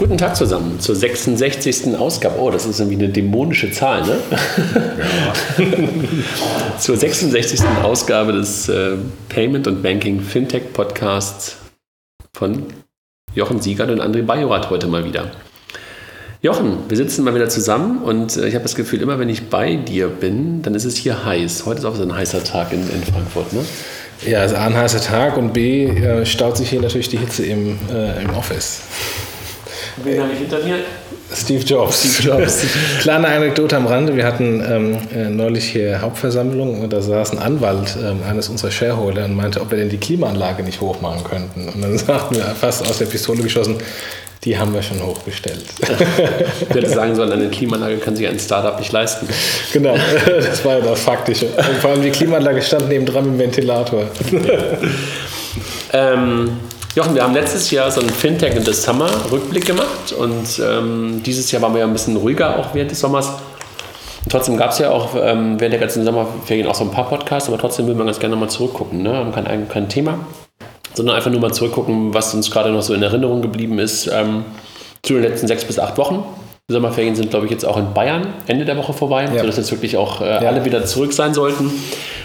Guten Tag zusammen zur 66. Ausgabe. Oh, das ist irgendwie eine dämonische Zahl, ne? Ja. zur 66. Ausgabe des äh, Payment und Banking Fintech Podcasts von Jochen Siegert und André Bajorat heute mal wieder. Jochen, wir sitzen mal wieder zusammen und äh, ich habe das Gefühl, immer wenn ich bei dir bin, dann ist es hier heiß. Heute ist auch so ein heißer Tag in, in Frankfurt, ne? Ja, es ist A, ein heißer Tag und B, äh, staut sich hier natürlich die Hitze im, äh, im Office. Wen habe ich hinter mir? Steve Jobs. Steve Jobs. Kleine Anekdote am Rande. Wir hatten ähm, äh, neulich hier Hauptversammlung und da saß ein Anwalt ähm, eines unserer Shareholder und meinte, ob wir denn die Klimaanlage nicht hochmachen könnten. Und dann sagten wir fast aus der Pistole geschossen, die haben wir schon hochgestellt. ich hätte sagen sollen, eine Klimaanlage kann sich ein Startup nicht leisten. Genau, das war ja das Faktische. Und vor allem die Klimaanlage stand neben dran mit dem Ventilator. ähm, Jochen, wir haben letztes Jahr so einen Fintech in the Summer Rückblick gemacht und ähm, dieses Jahr waren wir ja ein bisschen ruhiger auch während des Sommers. Und trotzdem gab es ja auch ähm, während der ganzen Sommerferien auch so ein paar Podcasts, aber trotzdem will man ganz gerne nochmal zurückgucken. Ne? Haben kein, kein Thema, sondern einfach nur mal zurückgucken, was uns gerade noch so in Erinnerung geblieben ist ähm, zu den letzten sechs bis acht Wochen. Die Sommerferien sind, glaube ich, jetzt auch in Bayern Ende der Woche vorbei, ja. sodass jetzt wirklich auch äh, ja. alle wieder zurück sein sollten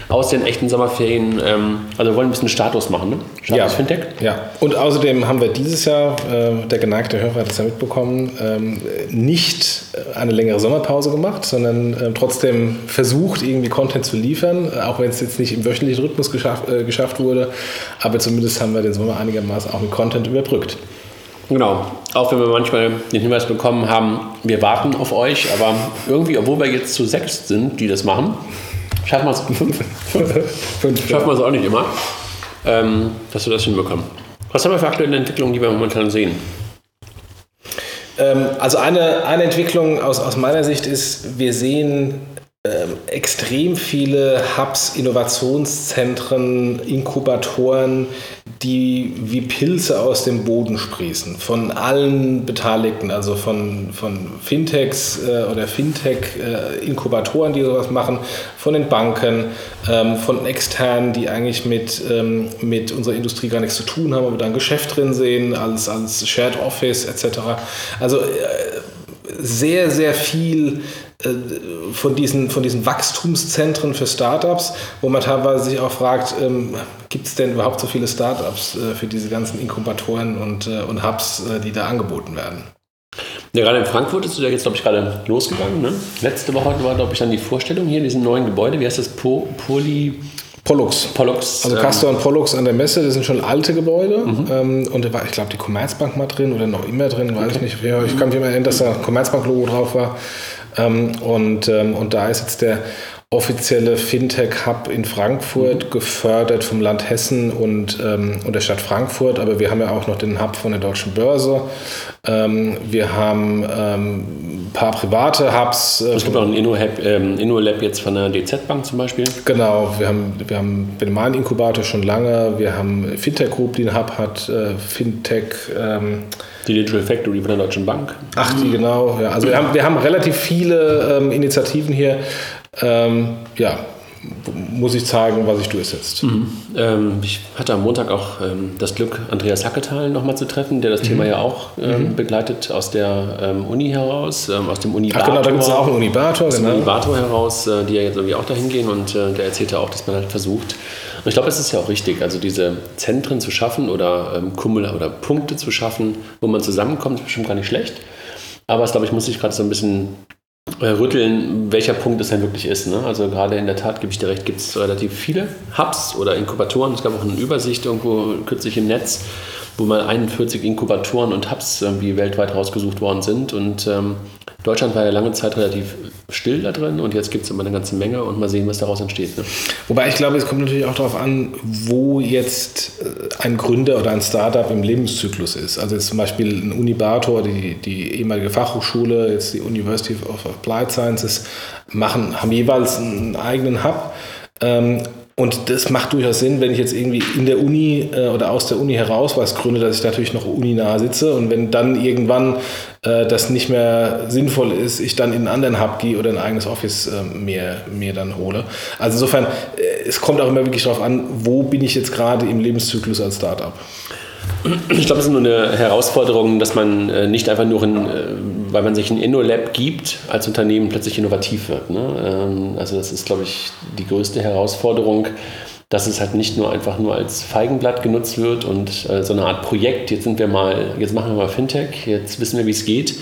aus den echten Sommerferien. Ähm, also wir wollen ein bisschen Status machen, ne? Status ja. Fintech. Ja, und außerdem haben wir dieses Jahr, äh, der geneigte Hörer hat es ja mitbekommen, ähm, nicht eine längere Sommerpause gemacht, sondern äh, trotzdem versucht, irgendwie Content zu liefern, auch wenn es jetzt nicht im wöchentlichen Rhythmus geschafft, äh, geschafft wurde. Aber zumindest haben wir den Sommer einigermaßen auch mit Content überbrückt. Genau, auch wenn wir manchmal den Hinweis bekommen haben, wir warten auf euch, aber irgendwie, obwohl wir jetzt zu sechs sind, die das machen, schaffen wir es fünf, fünf, es auch nicht immer, ähm, dass wir das hinbekommen. Was haben wir für aktuelle Entwicklungen, die wir momentan sehen? Ähm, also eine, eine Entwicklung aus, aus meiner Sicht ist, wir sehen extrem viele Hubs, Innovationszentren, Inkubatoren, die wie Pilze aus dem Boden sprießen. Von allen Beteiligten, also von, von Fintechs äh, oder Fintech-Inkubatoren, äh, die sowas machen, von den Banken, ähm, von externen, die eigentlich mit, ähm, mit unserer Industrie gar nichts zu tun haben, aber da ein Geschäft drin sehen, als, als Shared Office etc. Also äh, sehr, sehr viel von diesen, von diesen Wachstumszentren für Startups, wo man teilweise sich auch fragt, ähm, gibt es denn überhaupt so viele Startups äh, für diese ganzen Inkubatoren und, äh, und Hubs, äh, die da angeboten werden? Ja, gerade in Frankfurt ist ja jetzt, glaube ich, gerade losgegangen. Ne? Letzte Woche war, glaube ich, dann die Vorstellung hier in diesem neuen Gebäude. Wie heißt das? Po Poly... Pollux. Pollux. Also Castor und Pollux an der Messe, das sind schon alte Gebäude. Mhm. Ähm, und da war, ich glaube, die Commerzbank mal drin oder noch immer drin, weiß okay. ich nicht. Ich kann mich immer erinnern, dass da Commerzbank-Logo drauf war. Ähm, und, ähm, und da ist jetzt der offizielle Fintech-Hub in Frankfurt, mhm. gefördert vom Land Hessen und, ähm, und der Stadt Frankfurt. Aber wir haben ja auch noch den Hub von der Deutschen Börse. Ähm, wir haben ähm, ein paar private Hubs. Äh, es gibt auch ein InnoLab ähm, Inno jetzt von der DZ Bank zum Beispiel. Genau, wir haben, wir haben den Inkubator schon lange. Wir haben Fintech Group, die einen Hub hat. Äh, Fintech. Die Digital Factory von der Deutschen Bank. Ach, die genau. Ja. Also wir haben, wir haben relativ viele ähm, Initiativen hier. Ähm, ja, muss ich zeigen, was sich durchsetzt. Mhm. Ähm, ich hatte am Montag auch ähm, das Glück, Andreas Hacketal nochmal zu treffen, der das mhm. Thema ja auch ähm, mhm. begleitet aus der ähm, Uni heraus, ähm, aus dem Unibator. Ach genau, da gibt es auch einen Unibator. Aus dem genau. Unibator heraus, äh, die ja jetzt irgendwie auch dahin gehen und äh, der erzählte auch, dass man halt versucht, und ich glaube, es ist ja auch richtig, also diese Zentren zu schaffen oder ähm, Kummel oder Punkte zu schaffen, wo man zusammenkommt, ist bestimmt gar nicht schlecht. Aber es glaube ich, muss sich gerade so ein bisschen äh, rütteln, welcher Punkt es denn wirklich ist. Ne? Also gerade in der Tat, gebe ich dir recht, gibt es relativ viele Hubs oder Inkubatoren. Es gab auch eine Übersicht irgendwo kürzlich im Netz, wo mal 41 Inkubatoren und Hubs irgendwie weltweit rausgesucht worden sind. Und ähm, Deutschland war ja lange Zeit relativ still da drin und jetzt gibt es immer eine ganze Menge und mal sehen, was daraus entsteht. Ne? Wobei ich glaube, es kommt natürlich auch darauf an, wo jetzt äh, ein Gründer oder ein Startup im Lebenszyklus ist. Also jetzt zum Beispiel ein Unibator, die, die ehemalige Fachhochschule, jetzt die University of Applied Sciences, machen, haben jeweils einen eigenen Hub. Ähm, und das macht durchaus Sinn, wenn ich jetzt irgendwie in der Uni äh, oder aus der Uni heraus was gründe, dass ich natürlich noch uninah sitze. Und wenn dann irgendwann äh, das nicht mehr sinnvoll ist, ich dann in einen anderen Hub gehe oder ein eigenes Office äh, mir, mir dann hole. Also insofern, äh, es kommt auch immer wirklich darauf an, wo bin ich jetzt gerade im Lebenszyklus als Startup. Ich glaube, es ist nur eine Herausforderung, dass man äh, nicht einfach nur, in, äh, weil man sich ein InnoLab gibt, als Unternehmen plötzlich innovativ wird. Ne? Ähm, also das ist, glaube ich, die größte Herausforderung, dass es halt nicht nur einfach nur als Feigenblatt genutzt wird und äh, so eine Art Projekt, jetzt sind wir mal, jetzt machen wir mal Fintech, jetzt wissen wir, wie es geht,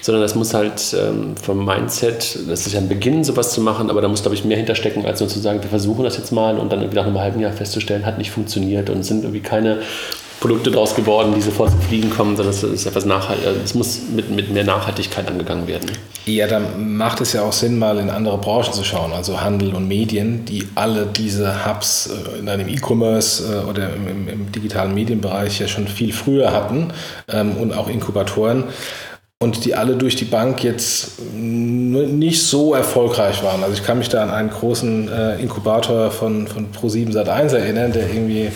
sondern das muss halt ähm, vom Mindset, das ist ja ein Beginn, sowas zu machen, aber da muss, glaube ich, mehr hinterstecken, als nur zu sagen, wir versuchen das jetzt mal und dann nach einem halben Jahr festzustellen, hat nicht funktioniert und sind irgendwie keine Produkte draus geworden, die sofort zu fliegen kommen, sondern es ist etwas nachhaltig, äh, es muss mit, mit mehr Nachhaltigkeit angegangen werden. Ja, dann macht es ja auch Sinn, mal in andere Branchen zu schauen, also Handel und Medien, die alle diese Hubs äh, in einem E-Commerce äh, oder im, im, digitalen Medienbereich ja schon viel früher hatten ähm, und auch Inkubatoren und die alle durch die Bank jetzt nicht so erfolgreich waren. Also ich kann mich da an einen großen Inkubator von, von Pro7 Sat1 erinnern, der irgendwie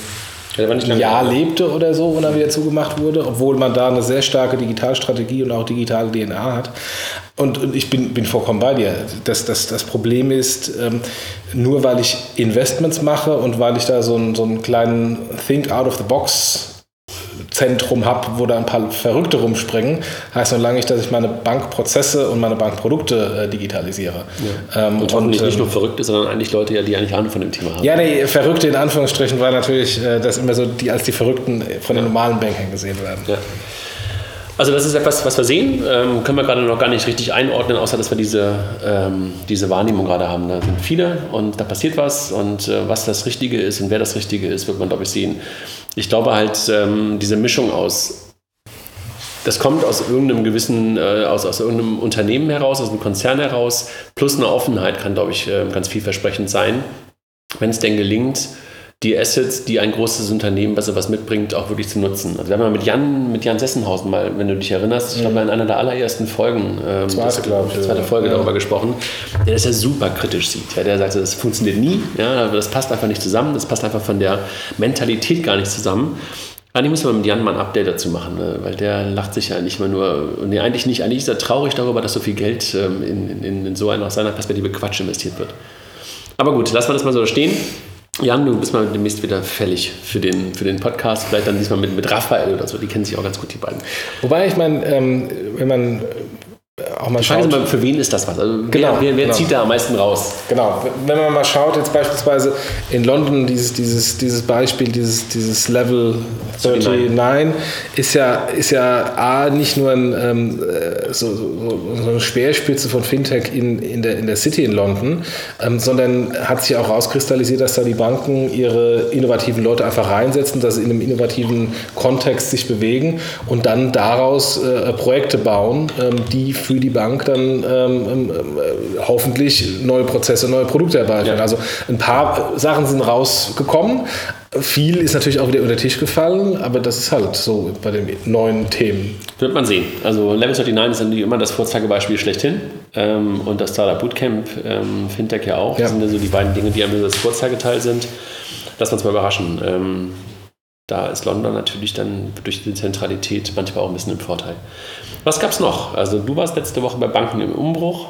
Jahr lebte oder so, und dann wieder zugemacht wurde, obwohl man da eine sehr starke Digitalstrategie und auch digitale DNA hat. Und, und ich bin, bin vollkommen bei dir. Das, das, das Problem ist, ähm, nur weil ich Investments mache und weil ich da so einen, so einen kleinen Think out of the box Zentrum habe, wo da ein paar Verrückte rumspringen, heißt noch lange nicht, dass ich meine Bankprozesse und meine Bankprodukte äh, digitalisiere. Ja. Ähm, und hoffentlich nicht nur Verrückte, sondern eigentlich Leute, die eigentlich Ahnung von dem Thema haben. Ja, nee, Verrückte in Anführungsstrichen war natürlich, äh, dass immer so die als die Verrückten von den normalen Bankern gesehen werden. Ja. Also das ist etwas, was wir sehen, ähm, können wir gerade noch gar nicht richtig einordnen, außer dass wir diese, ähm, diese Wahrnehmung gerade haben. Da sind viele und da passiert was und äh, was das Richtige ist und wer das Richtige ist, wird man, glaube ich, sehen. Ich glaube halt, ähm, diese Mischung aus, das kommt aus irgendeinem gewissen, äh, aus, aus irgendeinem Unternehmen heraus, aus einem Konzern heraus, plus eine Offenheit kann, glaube ich, äh, ganz vielversprechend sein, wenn es denn gelingt, die Assets, die ein großes Unternehmen, was sowas mitbringt, auch wirklich zu nutzen. Also wir haben mal mit Jan, mit Jan Sessenhausen mal, wenn du dich erinnerst, ich glaube in einer der allerersten Folgen, ähm, zweite, glaube ich, zweite Folge ja. darüber gesprochen, der das ja super kritisch sieht. Ja, der sagt, das funktioniert nie, ja, das passt einfach nicht zusammen, das passt einfach von der Mentalität gar nicht zusammen. Eigentlich müssen wir mit Jan mal ein Update dazu machen, ne? weil der lacht sich ja nicht immer nur, nee, eigentlich nicht, eigentlich ist er traurig darüber, dass so viel Geld ähm, in, in, in so einer, aus seiner Perspektive Quatsch investiert wird. Aber gut, lassen wir das mal so stehen. Jan, du bist mal demnächst wieder fällig für den, für den Podcast. Vielleicht dann diesmal mit, mit Raphael oder so. Die kennen sich auch ganz gut, die beiden. Wobei ich meine, ähm, wenn man auch mal schaut. Mal, für wen ist das was? Also genau, wer, wer genau. zieht da am meisten raus? Genau, wenn man mal schaut, jetzt beispielsweise in London, dieses, dieses, dieses Beispiel, dieses, dieses Level 39, ist ja, ist ja A, nicht nur ein, ähm, äh, so, so, so, eine Speerspitze von Fintech in, in, der, in der City in London, ähm, sondern hat sich auch rauskristallisiert, dass da die Banken ihre innovativen Leute einfach reinsetzen, dass sie in einem innovativen Kontext sich bewegen und dann daraus äh, Projekte bauen, ähm, die für die Bank dann ähm, ähm, äh, hoffentlich neue Prozesse, neue Produkte herbeiführen. Ja. Also ein paar Sachen sind rausgekommen. Viel ist natürlich auch wieder unter den Tisch gefallen, aber das ist halt so bei den neuen Themen. Wird man sehen. Also Level 39 ist natürlich immer das Vorzeigebeispiel schlechthin ähm, und das Startup Bootcamp, ähm, Fintech ja auch. Ja. Das sind ja so die beiden Dinge, die einem das Vorzeigeteil sind. Lass uns mal überraschen. Da ist London natürlich dann durch die Zentralität manchmal auch ein bisschen im Vorteil. Was gab es noch? Also du warst letzte Woche bei Banken im Umbruch.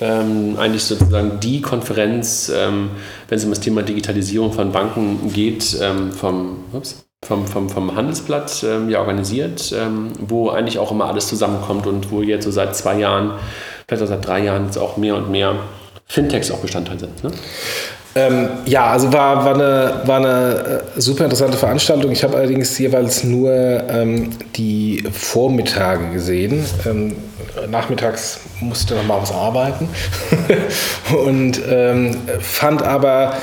Ähm, eigentlich sozusagen die Konferenz, ähm, wenn es um das Thema Digitalisierung von Banken geht, ähm, vom, ups, vom, vom, vom Handelsblatt ähm, ja organisiert, ähm, wo eigentlich auch immer alles zusammenkommt und wo jetzt so seit zwei Jahren, vielleicht auch seit drei Jahren jetzt auch mehr und mehr Fintechs auch Bestandteil sind. Ne? Ähm, ja, also war, war eine, war eine äh, super interessante Veranstaltung. Ich habe allerdings jeweils nur ähm, die Vormittage gesehen. Ähm, nachmittags musste noch mal was arbeiten und ähm, fand aber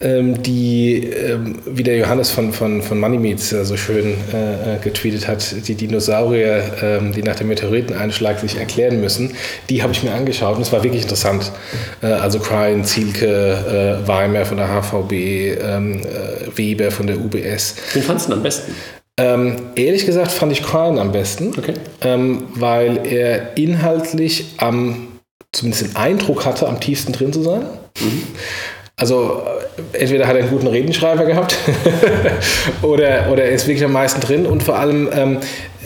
ähm, die, ähm, wie der Johannes von, von, von Moneymeets äh, so schön äh, äh, getweetet hat, die Dinosaurier, ähm, die nach dem Meteoriteneinschlag sich erklären müssen, die habe ich mir angeschaut und es war wirklich interessant. Äh, also Cryan, Zielke, äh, Weimer von der HVB, ähm, äh, Weber von der UBS. Wen fandest du am besten? Ähm, ehrlich gesagt fand ich Cryan am besten, okay. ähm, weil er inhaltlich am, zumindest den Eindruck hatte, am tiefsten drin zu sein. Mhm. Also entweder hat er einen guten Redenschreiber gehabt oder, oder er ist wirklich am meisten drin und vor allem ähm,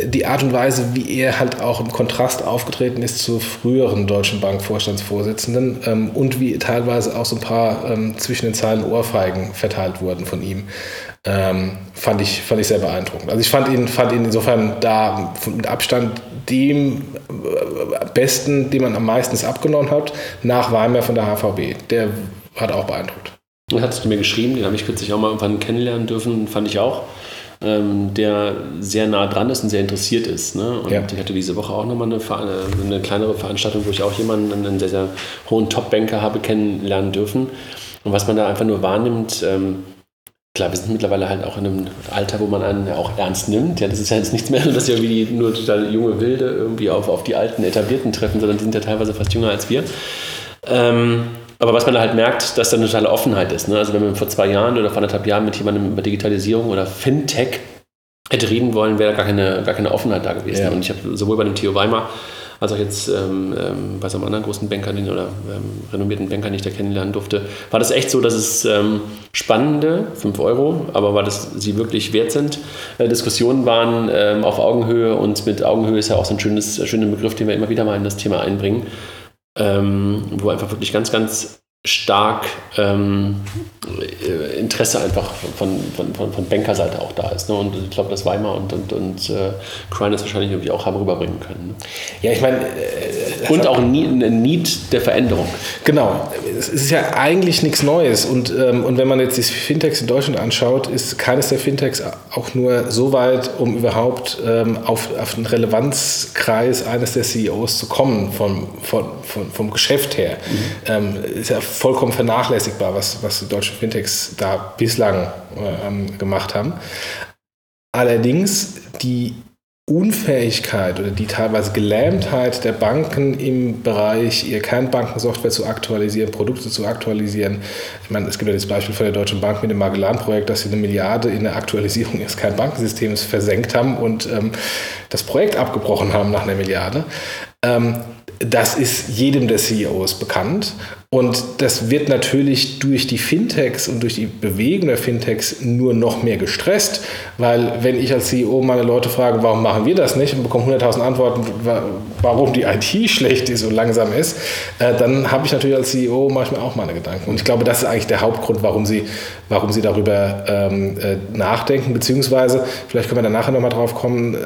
die Art und Weise, wie er halt auch im Kontrast aufgetreten ist zu früheren Deutschen Bank-Vorstandsvorsitzenden ähm, und wie teilweise auch so ein paar ähm, zwischen den Zeilen Ohrfeigen verteilt wurden von ihm. ähm, fand, ich, fand ich sehr beeindruckend. Also ich fand ihn, fand ihn insofern da mit Abstand dem äh, besten, den man am meisten abgenommen hat, nach Weimar von der HVB. Der hat auch beeindruckt. Den hattest du mir geschrieben, den habe ich kürzlich auch mal irgendwann kennenlernen dürfen, fand ich auch. Ähm, der sehr nah dran ist und sehr interessiert ist. Ne? Und ja. ich hatte diese Woche auch nochmal eine, eine kleinere Veranstaltung, wo ich auch jemanden, einen sehr, sehr hohen Top-Banker habe kennenlernen dürfen. Und was man da einfach nur wahrnimmt, ähm, Klar, wir sind mittlerweile halt auch in einem Alter, wo man einen ja auch ernst nimmt. Ja, das ist ja jetzt nichts mehr, dass ja wie die, nur total junge Wilde irgendwie auf, auf die alten Etablierten treffen, sondern die sind ja teilweise fast jünger als wir. Ähm, aber was man da halt merkt, dass da eine totale Offenheit ist. Ne? Also wenn man vor zwei Jahren oder vor anderthalb Jahren mit jemandem über Digitalisierung oder Fintech hätte reden wollen, wäre da gar keine, gar keine Offenheit da gewesen. Ja. Und ich habe sowohl bei dem Theo Weimar als auch jetzt ähm, ähm, bei so einem anderen großen Banker den, oder ähm, renommierten Banker, den ich da kennenlernen durfte, war das echt so, dass es ähm, spannende, 5 Euro, aber war das sie wirklich wert sind, äh, Diskussionen waren ähm, auf Augenhöhe und mit Augenhöhe ist ja auch so ein schönes, schöner Begriff, den wir immer wieder mal in das Thema einbringen, ähm, wo einfach wirklich ganz, ganz stark ähm, äh, Interesse einfach von, von, von, von Bankerseite auch da ist. Ne? Und ich glaube, dass Weimar und, und, und äh, Crine das wahrscheinlich irgendwie auch haben rüberbringen können. Ne? Ja, ich meine. Äh, und auch ein Need der Veränderung. Genau. Es ist ja eigentlich nichts Neues. Und, ähm, und wenn man jetzt die Fintechs in Deutschland anschaut, ist keines der Fintechs auch nur so weit, um überhaupt ähm, auf, auf den Relevanzkreis eines der CEOs zu kommen, vom, vom, vom, vom Geschäft her. Mhm. Ähm, ist ja vollkommen vernachlässigbar, was, was die deutschen Fintechs da bislang ähm, gemacht haben. Allerdings die Unfähigkeit oder die teilweise Gelähmtheit der Banken im Bereich, ihr Kernbankensoftware zu aktualisieren, Produkte zu aktualisieren. Ich meine, es gibt ja das Beispiel von der Deutschen Bank mit dem Magellan-Projekt, dass sie eine Milliarde in der Aktualisierung ihres Kernbankensystems versenkt haben und ähm, das Projekt abgebrochen haben nach einer Milliarde. Ähm, das ist jedem der CEOs bekannt. Und das wird natürlich durch die Fintechs und durch die Bewegung der Fintechs nur noch mehr gestresst, weil wenn ich als CEO meine Leute frage, warum machen wir das nicht und bekomme 100.000 Antworten, warum die IT schlecht ist und langsam ist, äh, dann habe ich natürlich als CEO manchmal auch meine Gedanken. Und ich glaube, das ist eigentlich der Hauptgrund, warum sie, warum sie darüber ähm, äh, nachdenken, beziehungsweise, vielleicht können wir dann nachher nochmal drauf kommen, äh,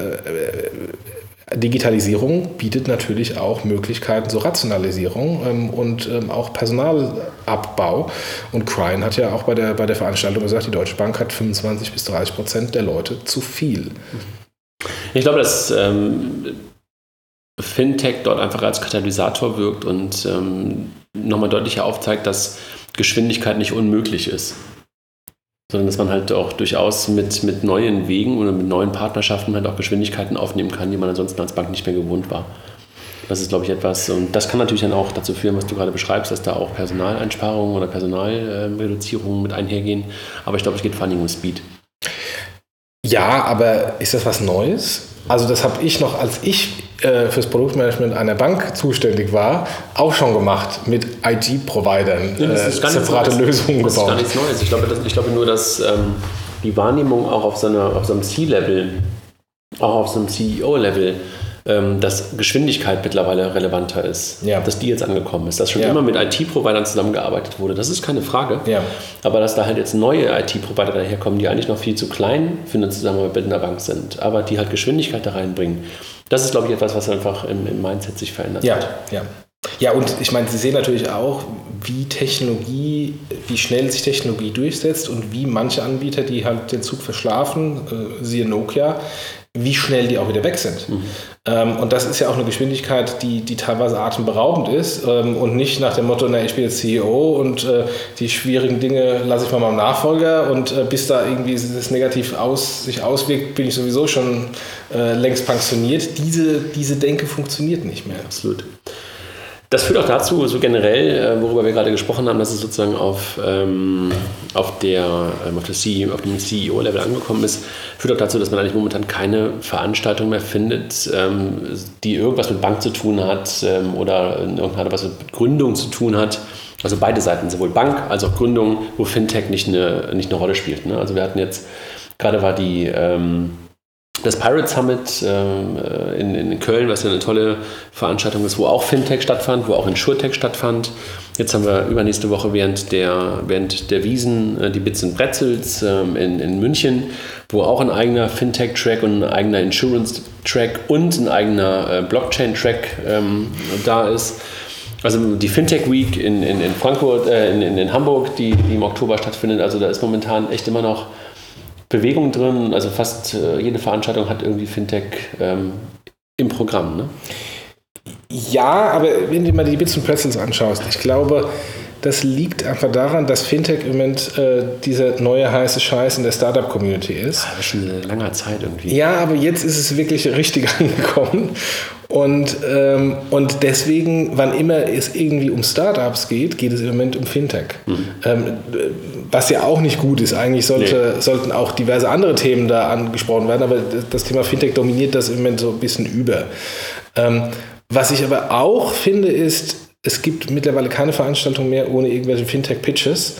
Digitalisierung bietet natürlich auch Möglichkeiten zur Rationalisierung ähm, und ähm, auch Personalabbau. Und Crine hat ja auch bei der, bei der Veranstaltung gesagt, die Deutsche Bank hat 25 bis 30 Prozent der Leute zu viel. Ich glaube, dass ähm, Fintech dort einfach als Katalysator wirkt und ähm, nochmal deutlicher aufzeigt, dass Geschwindigkeit nicht unmöglich ist sondern dass man halt auch durchaus mit, mit neuen Wegen oder mit neuen Partnerschaften halt auch Geschwindigkeiten aufnehmen kann, die man ansonsten als Bank nicht mehr gewohnt war. Das ist, glaube ich, etwas, und das kann natürlich dann auch dazu führen, was du gerade beschreibst, dass da auch Personaleinsparungen oder Personalreduzierungen mit einhergehen. Aber ich glaube, es geht vor allem um Speed. Ja, aber ist das was Neues? Also das habe ich noch, als ich äh, fürs Produktmanagement einer Bank zuständig war, auch schon gemacht mit IT-Providern ja, äh, separate Lösungen das gebaut. Das ist gar nichts Neues. Ich glaube, das, ich glaube nur, dass ähm, die Wahrnehmung auch auf so, einer, auf so einem C-Level, auch auf so einem CEO-Level, ähm, dass Geschwindigkeit mittlerweile relevanter ist, ja. dass die jetzt angekommen ist, dass schon ja. immer mit IT-Providern zusammengearbeitet wurde, das ist keine Frage. Ja. Aber dass da halt jetzt neue IT-Provider daherkommen, die eigentlich noch viel zu klein für eine Zusammenarbeit mit einer Bank sind, aber die halt Geschwindigkeit da reinbringen, das ist, glaube ich, etwas, was einfach im, im Mindset sich verändert ja. hat. Ja, ja, und ich meine, Sie sehen natürlich auch, wie Technologie, wie schnell sich Technologie durchsetzt und wie manche Anbieter, die halt den Zug verschlafen, äh, siehe Nokia, wie schnell die auch wieder weg sind. Mhm. Ähm, und das ist ja auch eine Geschwindigkeit, die, die teilweise atemberaubend ist ähm, und nicht nach dem Motto, na, ich bin jetzt CEO und äh, die schwierigen Dinge lasse ich mal meinem Nachfolger und äh, bis da irgendwie das negativ aus, sich auswirkt, bin ich sowieso schon äh, längst pensioniert. Diese, diese Denke funktioniert nicht mehr. Absolut. Das führt auch dazu, so generell, äh, worüber wir gerade gesprochen haben, dass es sozusagen auf, ähm, auf, der, ähm, auf, der CEO, auf dem CEO-Level angekommen ist, führt auch dazu, dass man eigentlich momentan keine Veranstaltung mehr findet, ähm, die irgendwas mit Bank zu tun hat ähm, oder in irgendeiner was mit Gründung zu tun hat. Also beide Seiten, sowohl Bank als auch Gründung, wo Fintech nicht eine, nicht eine Rolle spielt. Ne? Also wir hatten jetzt, gerade war die ähm, das Pirate Summit ähm, äh, in, in, Köln, was ja eine tolle Veranstaltung ist, wo auch Fintech stattfand, wo auch Insurtech stattfand. Jetzt haben wir übernächste Woche während der, während der Wiesen äh, die Bits and Bretzels ähm, in, in München, wo auch ein eigener Fintech-Track und ein eigener Insurance-Track und ein eigener äh, Blockchain-Track ähm, da ist. Also die Fintech Week in, in, in Frankfurt, äh, in, in, Hamburg, die, die im Oktober stattfindet, also da ist momentan echt immer noch Bewegung drin. Also fast äh, jede Veranstaltung hat irgendwie Fintech ähm, im Programm. Ne? Ja, aber wenn du mal die Bits und Pretzels anschaust, ich glaube, das liegt einfach daran, dass Fintech im Moment äh, dieser neue heiße Scheiß in der Startup-Community ist. Ja, das ist schon eine lange Zeit irgendwie. Ja, aber jetzt ist es wirklich richtig angekommen. Und, ähm, und deswegen, wann immer es irgendwie um Startups geht, geht es im Moment um Fintech. Mhm. Ähm, was ja auch nicht gut ist. Eigentlich sollte, nee. sollten auch diverse andere Themen da angesprochen werden, aber das Thema Fintech dominiert das im Moment so ein bisschen über. Ähm, was ich aber auch finde, ist, es gibt mittlerweile keine Veranstaltung mehr ohne irgendwelche Fintech-Pitches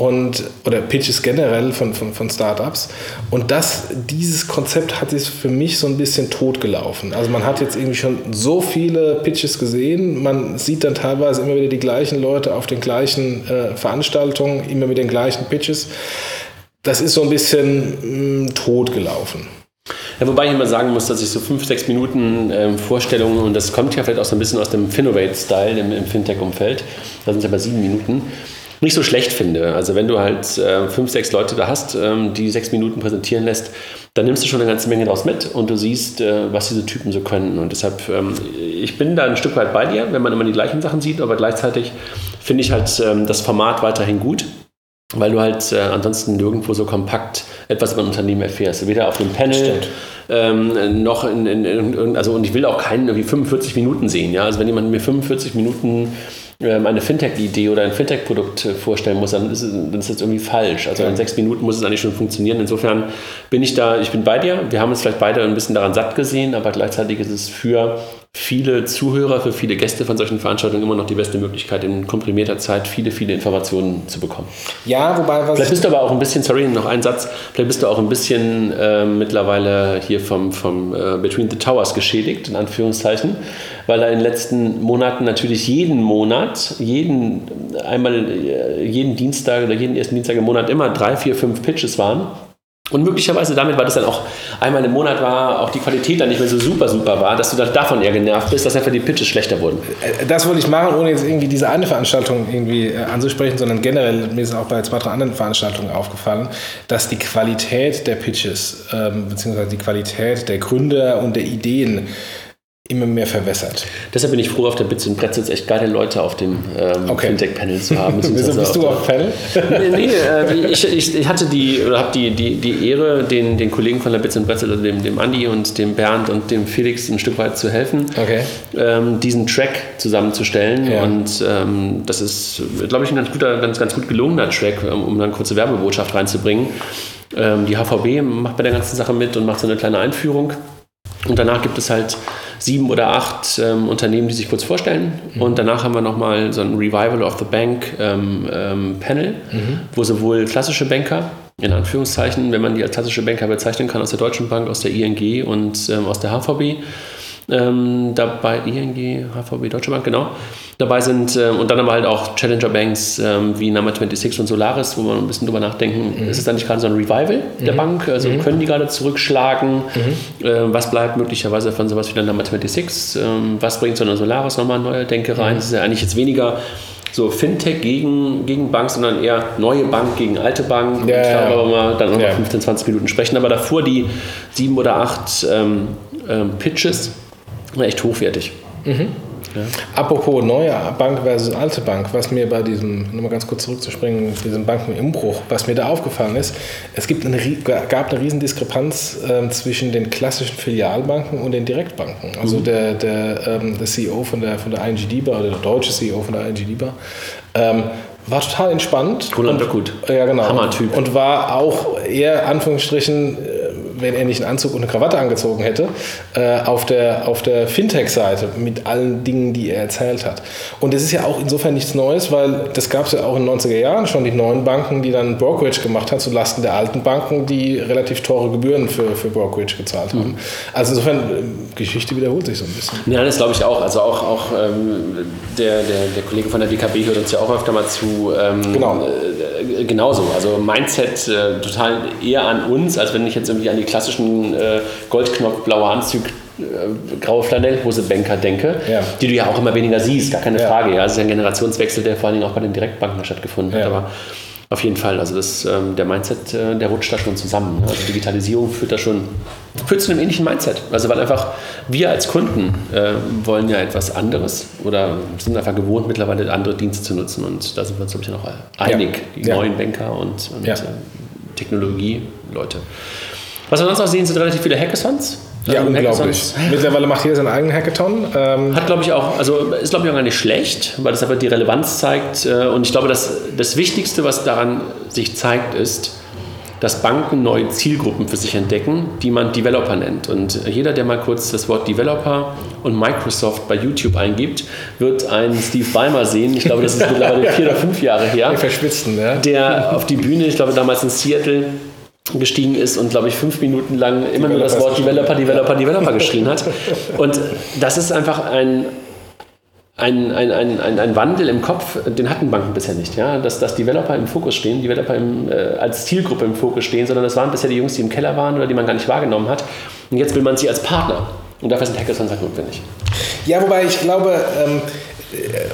und oder Pitches generell von, von, von Startups. Und das, dieses Konzept hat sich für mich so ein bisschen totgelaufen. Also man hat jetzt irgendwie schon so viele Pitches gesehen, man sieht dann teilweise immer wieder die gleichen Leute auf den gleichen äh, Veranstaltungen, immer mit den gleichen Pitches. Das ist so ein bisschen mh, mm, totgelaufen. Ja, wobei ich immer sagen muss, dass ich so fünf, sechs Minuten ähm, Vorstellungen, und das kommt ja vielleicht auch so ein bisschen aus dem Finovate-Style im, im Fintech-Umfeld, da sind es aber sieben Minuten, nicht so schlecht finde. Also wenn du halt äh, fünf, sechs Leute da hast, ähm, die sechs Minuten präsentieren lässt, dann nimmst du schon eine ganze Menge daraus mit und du siehst, äh, was diese Typen so können. Und deshalb, ähm, ich bin da ein Stück weit bei dir, wenn man immer die gleichen Sachen sieht, aber gleichzeitig finde ich halt ähm, das Format weiterhin gut weil du halt äh, ansonsten nirgendwo so kompakt etwas über ein Unternehmen erfährst. Weder auf dem Panel ähm, noch in, in, in, also und ich will auch keinen irgendwie 45 Minuten sehen. Ja? Also wenn jemand mir 45 Minuten ähm, eine Fintech-Idee oder ein Fintech-Produkt äh, vorstellen muss, dann ist, dann ist das irgendwie falsch. Also in sechs Minuten muss es eigentlich schon funktionieren. Insofern bin ich da, ich bin bei dir. Wir haben uns vielleicht beide ein bisschen daran satt gesehen, aber gleichzeitig ist es für viele Zuhörer, für viele Gäste von solchen Veranstaltungen immer noch die beste Möglichkeit, in komprimierter Zeit viele, viele Informationen zu bekommen. Ja, wobei was. Vielleicht bist du aber auch ein bisschen, sorry, noch ein Satz, vielleicht bist du auch ein bisschen äh, mittlerweile hier vom, vom äh, Between the Towers geschädigt, in Anführungszeichen, weil da in den letzten Monaten natürlich jeden Monat, jeden, einmal, äh, jeden Dienstag oder jeden ersten Dienstag im Monat immer drei, vier, fünf Pitches waren und möglicherweise damit, weil das dann auch einmal im Monat war, auch die Qualität dann nicht mehr so super, super war, dass du dann davon eher genervt bist, dass einfach die Pitches schlechter wurden. Äh, das wollte ich machen, ohne jetzt irgendwie diese eine Veranstaltung irgendwie äh, anzusprechen, sondern generell, mir ist auch bei zwei, drei anderen Veranstaltungen aufgefallen, dass die Qualität der Pitches, ähm, beziehungsweise die Qualität der Gründer und der Ideen immer mehr verwässert. Deshalb bin ich froh, auf der Bits und Pretzels echt geile Leute auf dem ähm, okay. Fintech-Panel zu haben. Wieso bist du auf Panel? nee, nee äh, ich, ich, hatte die, oder habe die, die, die Ehre, den, den Kollegen von der Bits und Pretzels, also dem, dem Andi und dem Bernd und dem Felix ein Stück weit zu helfen, okay. ähm, diesen Track zusammenzustellen. Ja. Und ähm, das ist, glaube ich, ein ganz, guter, ganz, ganz gut gelungener Track, um, um eine kurze Werbebotschaft reinzubringen. Ähm, die HVB macht bei der ganzen Sache mit und macht so eine kleine Einführung. Und danach gibt es halt sieben oder acht ähm, Unternehmen, die sich kurz vorstellen. Mhm. Und danach haben wir nochmal so ein Revival of the Bank ähm, ähm, Panel, mhm. wo sowohl klassische Banker, in Anführungszeichen, wenn man die als klassische Banker bezeichnen kann, aus der Deutschen Bank, aus der ING und ähm, aus der HVB, ähm, dabei ING, HVB, Deutsche Bank, genau, dabei sind. Äh, und dann aber halt auch Challenger Banks äh, wie Number 26 und Solaris, wo man ein bisschen drüber nachdenken, mhm. ist es dann nicht gerade so ein Revival der mhm. Bank? Also mhm. können die gerade zurückschlagen? Äh, was bleibt möglicherweise von sowas wie der Number 26? Ähm, was bringt so eine Solaris nochmal neue Denke rein? Mhm. Das ist ja eigentlich jetzt weniger so Fintech gegen, gegen Bank, sondern eher neue Bank gegen alte Bank. Ja, ich glaube aber mal dann noch ja. 15, 20 Minuten sprechen. Aber davor die sieben oder acht ähm, ähm, Pitches, echt hochwertig. Mhm. Ja. Apropos neue Bank versus alte Bank, was mir bei diesem, nochmal ganz kurz zurückzuspringen, diesem Bankenumbruch, was mir da aufgefallen ist, es gibt eine, gab eine riesen Diskrepanz äh, zwischen den klassischen Filialbanken und den Direktbanken. Also mhm. der, der, ähm, der CEO von der, von der ING DIBA oder der deutsche CEO von der ING DIBA ähm, war total entspannt. Cool und, gut. Ja, genau. Hammer-Typ. Und war auch eher, Anführungsstrichen, wenn er nicht einen Anzug und eine Krawatte angezogen hätte, äh, auf der, auf der Fintech-Seite mit allen Dingen, die er erzählt hat. Und das ist ja auch insofern nichts Neues, weil das gab es ja auch in den 90er Jahren schon, die neuen Banken, die dann Brokerage gemacht haben, zulasten der alten Banken, die relativ teure Gebühren für, für Brokerage gezahlt haben. Mhm. Also insofern, äh, Geschichte wiederholt sich so ein bisschen. Ja, das glaube ich auch. Also auch, auch ähm, der, der, der Kollege von der DKB hört uns ja auch öfter mal zu. Ähm, genau. Äh, genauso. Also Mindset äh, total eher an uns, als wenn ich jetzt irgendwie an die klassischen äh, Goldknopf, blaue Anzug, äh, graue Flanellhose-Banker denke, ja. die du ja auch immer weniger siehst, gar keine ja. Frage. Ja, es ist ein Generationswechsel, der vor allen Dingen auch bei den Direktbanken stattgefunden hat. Aber auf jeden Fall, also das, ähm, der Mindset, äh, der rutscht da schon zusammen. Also Digitalisierung führt da schon führt zu einem ähnlichen Mindset. Also weil einfach wir als Kunden äh, wollen ja etwas anderes oder sind einfach gewohnt, mittlerweile andere Dienste zu nutzen. Und da sind wir uns, glaube ich, noch einig, ja. die ja. neuen Banker und, und ja. äh, Technologie-Leute. Was wir sonst noch sehen, sind relativ viele Hackathons. Ja, ähm, unglaublich. Mittlerweile macht jeder seinen eigenen Hackathon. Ähm Hat, glaube ich, auch, also ist, glaube ich, auch gar nicht schlecht, weil das aber die Relevanz zeigt. Äh, und ich glaube, dass das Wichtigste, was daran sich zeigt, ist, dass Banken neue Zielgruppen für sich entdecken, die man Developer nennt. Und jeder, der mal kurz das Wort Developer und Microsoft bei YouTube eingibt, wird einen Steve Ballmer sehen. Ich glaube, das ist mittlerweile vier oder fünf Jahre her. Der Verschwitzen, ja. Der auf die Bühne, ich glaube damals in Seattle, gestiegen ist und, glaube ich, fünf Minuten lang immer nur das Wort Developer, Developer, Developer geschrien hat. Und das ist einfach ein, ein, ein, ein, ein, Wandel im Kopf, den hatten Banken bisher nicht. Ja? Dass, dass Developer im Fokus stehen, Developer im, äh, als Zielgruppe im Fokus stehen, sondern das waren bisher die Jungs, die im Keller waren oder die man gar nicht wahrgenommen hat. Und jetzt will man sie als Partner. Und dafür sind Hackathons halt notwendig. Ja, wobei ich glaube, ähm, äh,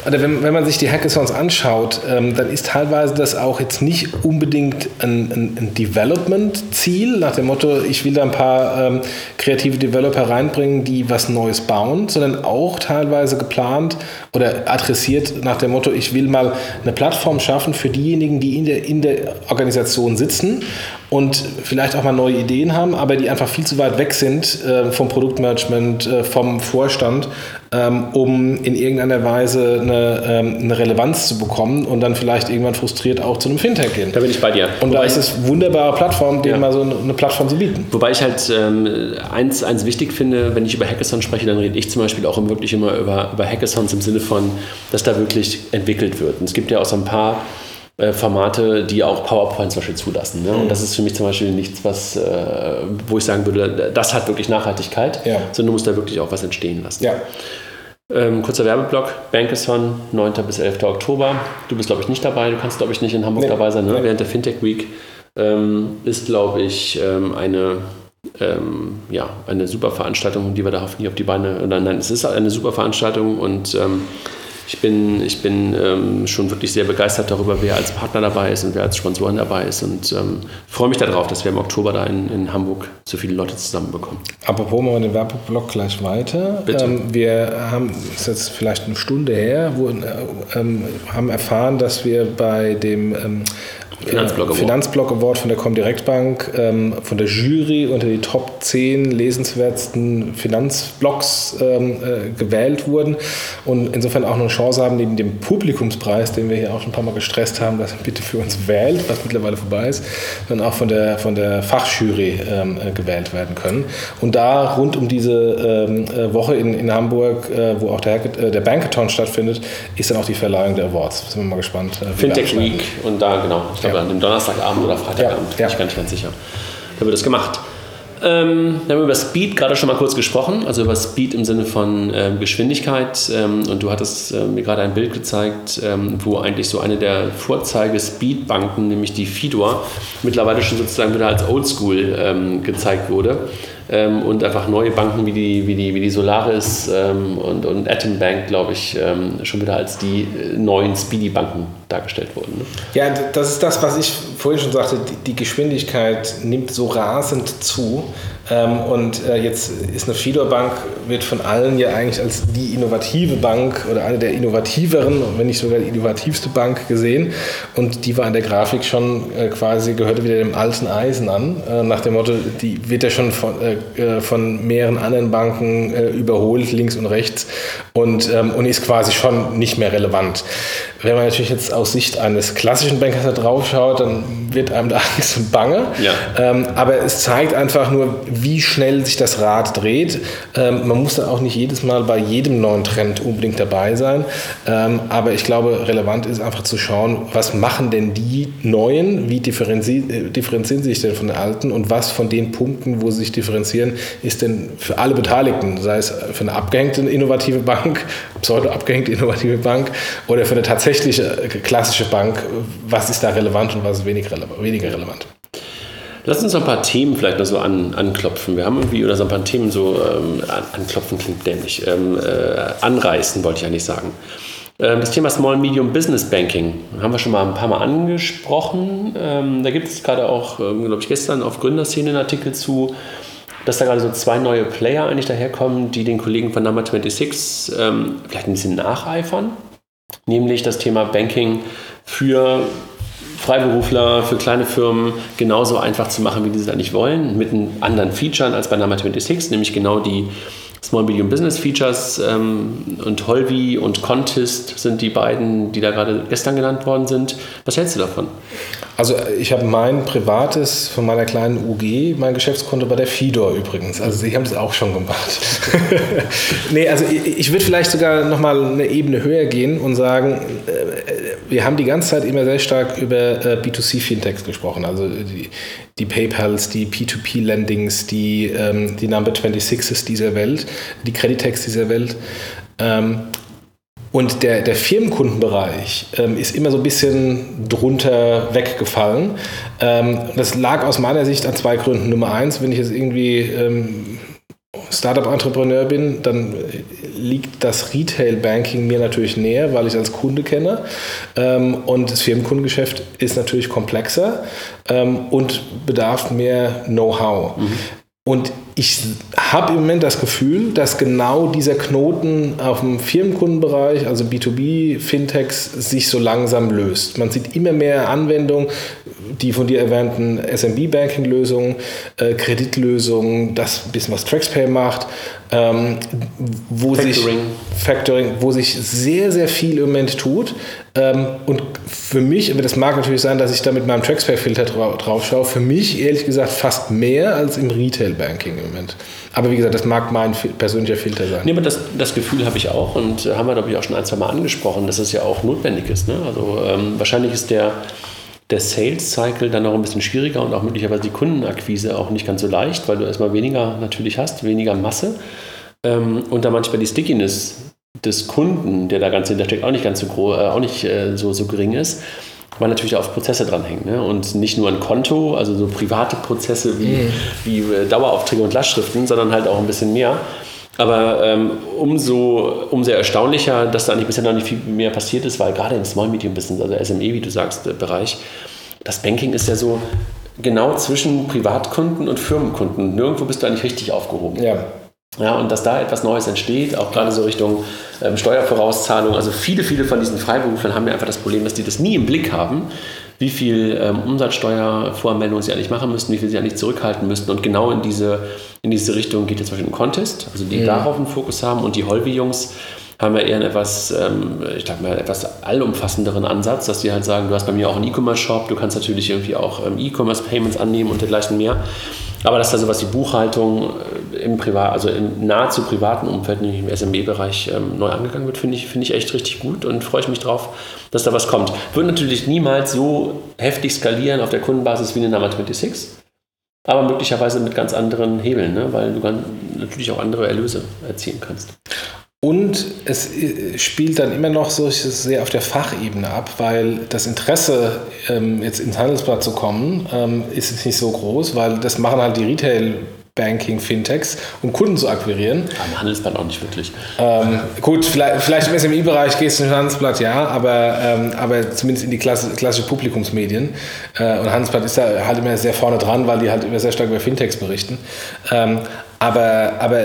oder wenn, wenn man sich die Hackathons anschaut, ähm, dann ist teilweise das auch jetzt nicht unbedingt ein, ein, ein Development-Ziel, nach dem Motto, ich will da ein paar ähm, kreative Developer reinbringen, die was Neues bauen, sondern auch teilweise geplant oder adressiert nach dem Motto, ich will mal eine Plattform schaffen für diejenigen, die in der, in der Organisation sitzen und vielleicht auch mal neue Ideen haben, aber die einfach viel zu weit weg sind äh, vom Produktmanagement, äh, vom Vorstand, ähm, um in irgendeiner Weise eine, ähm, eine, Relevanz zu bekommen und dann vielleicht irgendwann frustriert auch zu einem Fintech gehen. Da bin ich bei dir. Und Wobei da ist es eine wunderbare Plattform, denen ja. mal so eine Plattform zu bieten. Wobei ich halt ähm, eins, eins wichtig finde, wenn ich über Hackathons spreche, dann rede ich zum Beispiel auch wirklich immer über, über Hackathons im Sinne von, dass da wirklich entwickelt wird. Und es gibt ja auch so ein paar äh, Formate, die auch PowerPoint zum Beispiel zulassen. Ne? Und mhm. das ist für mich zum Beispiel nichts, was, äh, wo ich sagen würde, das hat wirklich Nachhaltigkeit, ja. sondern du musst da wirklich auch was entstehen lassen. Ja. Ähm, kurzer Werbeblock, Bankathon, 9. bis 11. Oktober. Du bist, glaube ich, nicht dabei. Du kannst, glaube ich, nicht in Hamburg nee. dabei sein, ne? während der Fintech Week. Ähm, ist, glaube ich, ähm, eine, ähm, ja, eine super Veranstaltung, die wir da hoffentlich auf die Beine. Oder nein, es ist eine super Veranstaltung und ähm, ich bin, ich bin ähm, schon wirklich sehr begeistert darüber, wer als Partner dabei ist und wer als Sponsoren dabei ist und ähm, freue mich darauf, dass wir im Oktober da in, in Hamburg so viele Leute zusammenbekommen. Apropos machen wir den Werbeblock gleich weiter. Bitte. Ähm, wir haben, das ist jetzt vielleicht eine Stunde her, wo, äh, ähm, haben erfahren, dass wir bei dem ähm, Finanzblock Award. Finanzblock Award von der Comdirect Bank, ähm, von der Jury unter die Top 10 lesenswertesten Finanzblocks ähm, äh, gewählt wurden und insofern auch eine Chance haben, neben dem Publikumspreis, den wir hier auch schon ein paar Mal gestresst haben, dass bitte für uns wählt, was mittlerweile vorbei ist, dann auch von der, von der Fachjury ähm, äh, gewählt werden können. Und da rund um diese ähm, äh, Woche in, in Hamburg, äh, wo auch der, äh, der Bankathon stattfindet, ist dann auch die Verleihung der Awards. Sind wir mal gespannt. Äh, Fintech Week und da genau. Glaube, an dem Donnerstagabend oder Freitagabend, ja. bin ich gar nicht ganz sicher. Da wird es gemacht. Ähm, wir haben über Speed gerade schon mal kurz gesprochen, also über Speed im Sinne von ähm, Geschwindigkeit. Ähm, und du hattest äh, mir gerade ein Bild gezeigt, ähm, wo eigentlich so eine der Vorzeige-Speed-Banken, nämlich die Fidor, mittlerweile schon sozusagen wieder als Oldschool ähm, gezeigt wurde ähm, und einfach neue Banken wie die, wie die, wie die Solaris ähm, und, und Atom Bank, glaube ich, ähm, schon wieder als die äh, neuen Speedy-Banken dargestellt wurden. Ne? Ja, das ist das, was ich vorhin schon sagte, die, die Geschwindigkeit nimmt so rasend zu. Ähm, und äh, jetzt ist eine Fidor Bank, wird von allen ja eigentlich als die innovative Bank oder eine der innovativeren, wenn nicht sogar die innovativste Bank gesehen. Und die war in der Grafik schon äh, quasi, gehörte wieder dem alten Eisen an, äh, nach dem Motto, die wird ja schon von, von mehreren anderen Banken überholt, links und rechts, und, ähm, und ist quasi schon nicht mehr relevant. Wenn man natürlich jetzt aus Sicht eines klassischen Bankers da drauf schaut, dann wird einem da Angst und Bange. Ja. Ähm, aber es zeigt einfach nur, wie schnell sich das Rad dreht. Ähm, man muss da auch nicht jedes Mal bei jedem neuen Trend unbedingt dabei sein. Ähm, aber ich glaube, relevant ist einfach zu schauen, was machen denn die Neuen, wie differenzi äh, differenzieren sie sich denn von den Alten und was von den Punkten, wo sie sich differenzieren, ist denn für alle Beteiligten, sei es für eine abgehängte innovative Bank, pseudo abgehängte innovative Bank oder für eine tatsächliche äh, klassische Bank, was ist da relevant und was ist weniger relevant? Weniger relevant. Lass uns ein paar Themen vielleicht noch so an, anklopfen. Wir haben irgendwie, oder so ein paar Themen so, ähm, anklopfen klingt dämlich, ähm, äh, anreißen wollte ich eigentlich sagen. Ähm, das Thema Small Medium Business Banking haben wir schon mal ein paar Mal angesprochen. Ähm, da gibt es gerade auch, ähm, glaube ich, gestern auf Gründerszene einen Artikel zu, dass da gerade so zwei neue Player eigentlich daherkommen, die den Kollegen von Number 26 ähm, vielleicht ein bisschen nacheifern. Nämlich das Thema Banking für Freiberufler, für kleine Firmen genauso einfach zu machen, wie die es eigentlich wollen, mit anderen Features als bei Number 26, nämlich genau die Small Medium Business Features ähm, und Holvi und Contest sind die beiden, die da gerade gestern genannt worden sind. Was hältst du davon? Also ich habe mein privates von meiner kleinen UG, mein Geschäftskonto bei der Fidor übrigens. Also Sie haben das auch schon gemacht. nee, also ich, ich würde vielleicht sogar nochmal eine Ebene höher gehen und sagen, äh, wir haben die ganze Zeit immer sehr stark über äh, B2C-Fintechs gesprochen. Also die, die PayPals, die P2P-Lendings, die, ähm, die Number 26s dieser Welt, die Creditex dieser Welt. Ähm, und der, der Firmenkundenbereich ähm, ist immer so ein bisschen drunter weggefallen. Ähm, das lag aus meiner Sicht an zwei Gründen. Nummer eins, wenn ich jetzt irgendwie ähm, Startup-Entrepreneur bin, dann liegt das Retail-Banking mir natürlich näher, weil ich als Kunde kenne. Ähm, und das Firmenkundengeschäft ist natürlich komplexer ähm, und bedarf mehr Know-how. Mhm. Und ich habe im Moment das Gefühl, dass genau dieser Knoten auf dem Firmenkundenbereich, also B2B, Fintechs, sich so langsam löst. Man sieht immer mehr Anwendungen, die von dir erwähnten SMB-Banking-Lösungen, äh, Kreditlösungen, das bisschen was TraxPay macht, ähm, wo Factoring. sich Factoring, wo sich sehr, sehr viel im Moment tut. Ähm, und für mich, aber das mag natürlich sein, dass ich da mit meinem TraxPay-Filter drauf schaue, für mich ehrlich gesagt fast mehr als im Retail-Banking Moment. Aber wie gesagt, das mag mein persönlicher Filter sein. Nee, aber das, das Gefühl habe ich auch und haben wir, glaube ich, auch schon ein, zwei Mal angesprochen, dass es ja auch notwendig ist. Ne? Also ähm, wahrscheinlich ist der der Sales Cycle dann noch ein bisschen schwieriger und auch möglicherweise die Kundenakquise auch nicht ganz so leicht, weil du erstmal weniger natürlich hast, weniger Masse ähm, und dann manchmal die Stickiness des Kunden, der da ganz hintersteckt, auch nicht ganz so äh, auch nicht äh, so, so gering ist, weil natürlich auf Prozesse dranhängen ne? und nicht nur ein Konto, also so private Prozesse wie, mhm. wie äh, Daueraufträge und Lastschriften, sondern halt auch ein bisschen mehr. Aber ähm, umso, umso erstaunlicher, dass da eigentlich bisher noch nicht viel mehr passiert ist, weil gerade im Small Medium Business, also SME, wie du sagst, äh, Bereich, das Banking ist ja so genau zwischen Privatkunden und Firmenkunden. Nirgendwo bist du eigentlich richtig aufgehoben. Ja. Ja, und dass da etwas Neues entsteht, auch gerade so Richtung ähm, Steuervorauszahlung. Also viele, viele von diesen Freiberuflern haben ja einfach das Problem, dass die das nie im Blick haben, wie viel ähm, Umsatzsteuervoranmeldungen sie eigentlich machen müssten, wie viel sie eigentlich zurückhalten müssten. Und genau in diese, in diese Richtung geht jetzt zum Beispiel ein Contest, also die ja. darauf einen Fokus haben. Und die Holvi-Jungs haben ja eher einen etwas, ähm, ich glaube mal, etwas allumfassenderen Ansatz, dass die halt sagen, du hast bei mir auch einen E-Commerce-Shop, du kannst natürlich irgendwie auch ähm, E-Commerce-Payments annehmen und dergleichen mehr. Aber dass da sowas wie Buchhaltung äh, im Privat, also im nahezu privaten Umfeld, nämlich im SMB-Bereich, ähm, neu angegangen wird, finde ich, find ich echt richtig gut und freue ich mich drauf, dass da was kommt. Wird natürlich niemals so heftig skalieren auf der Kundenbasis wie eine Number 26, aber möglicherweise mit ganz anderen Hebeln, ne? weil du dann natürlich auch andere Erlöse erzielen kannst. Und es äh, spielt dann immer noch so sehr auf der Fachebene ab, weil das Interesse, ähm, jetzt ins Handelsblatt zu kommen, ähm, ist nicht so groß, weil das machen halt die Retail- Banking, Fintechs, um Kunden zu akquirieren. Am Handelsblatt auch nicht wirklich. Ähm, gut, vielleicht, vielleicht im SMI-Bereich gehst du ins Handelsblatt, ja, aber, ähm, aber zumindest in die klasse, klassische Publikumsmedien. Äh, und Handelsblatt ist da halt immer sehr vorne dran, weil die halt immer sehr stark über Fintechs berichten. Ähm, Aber, aber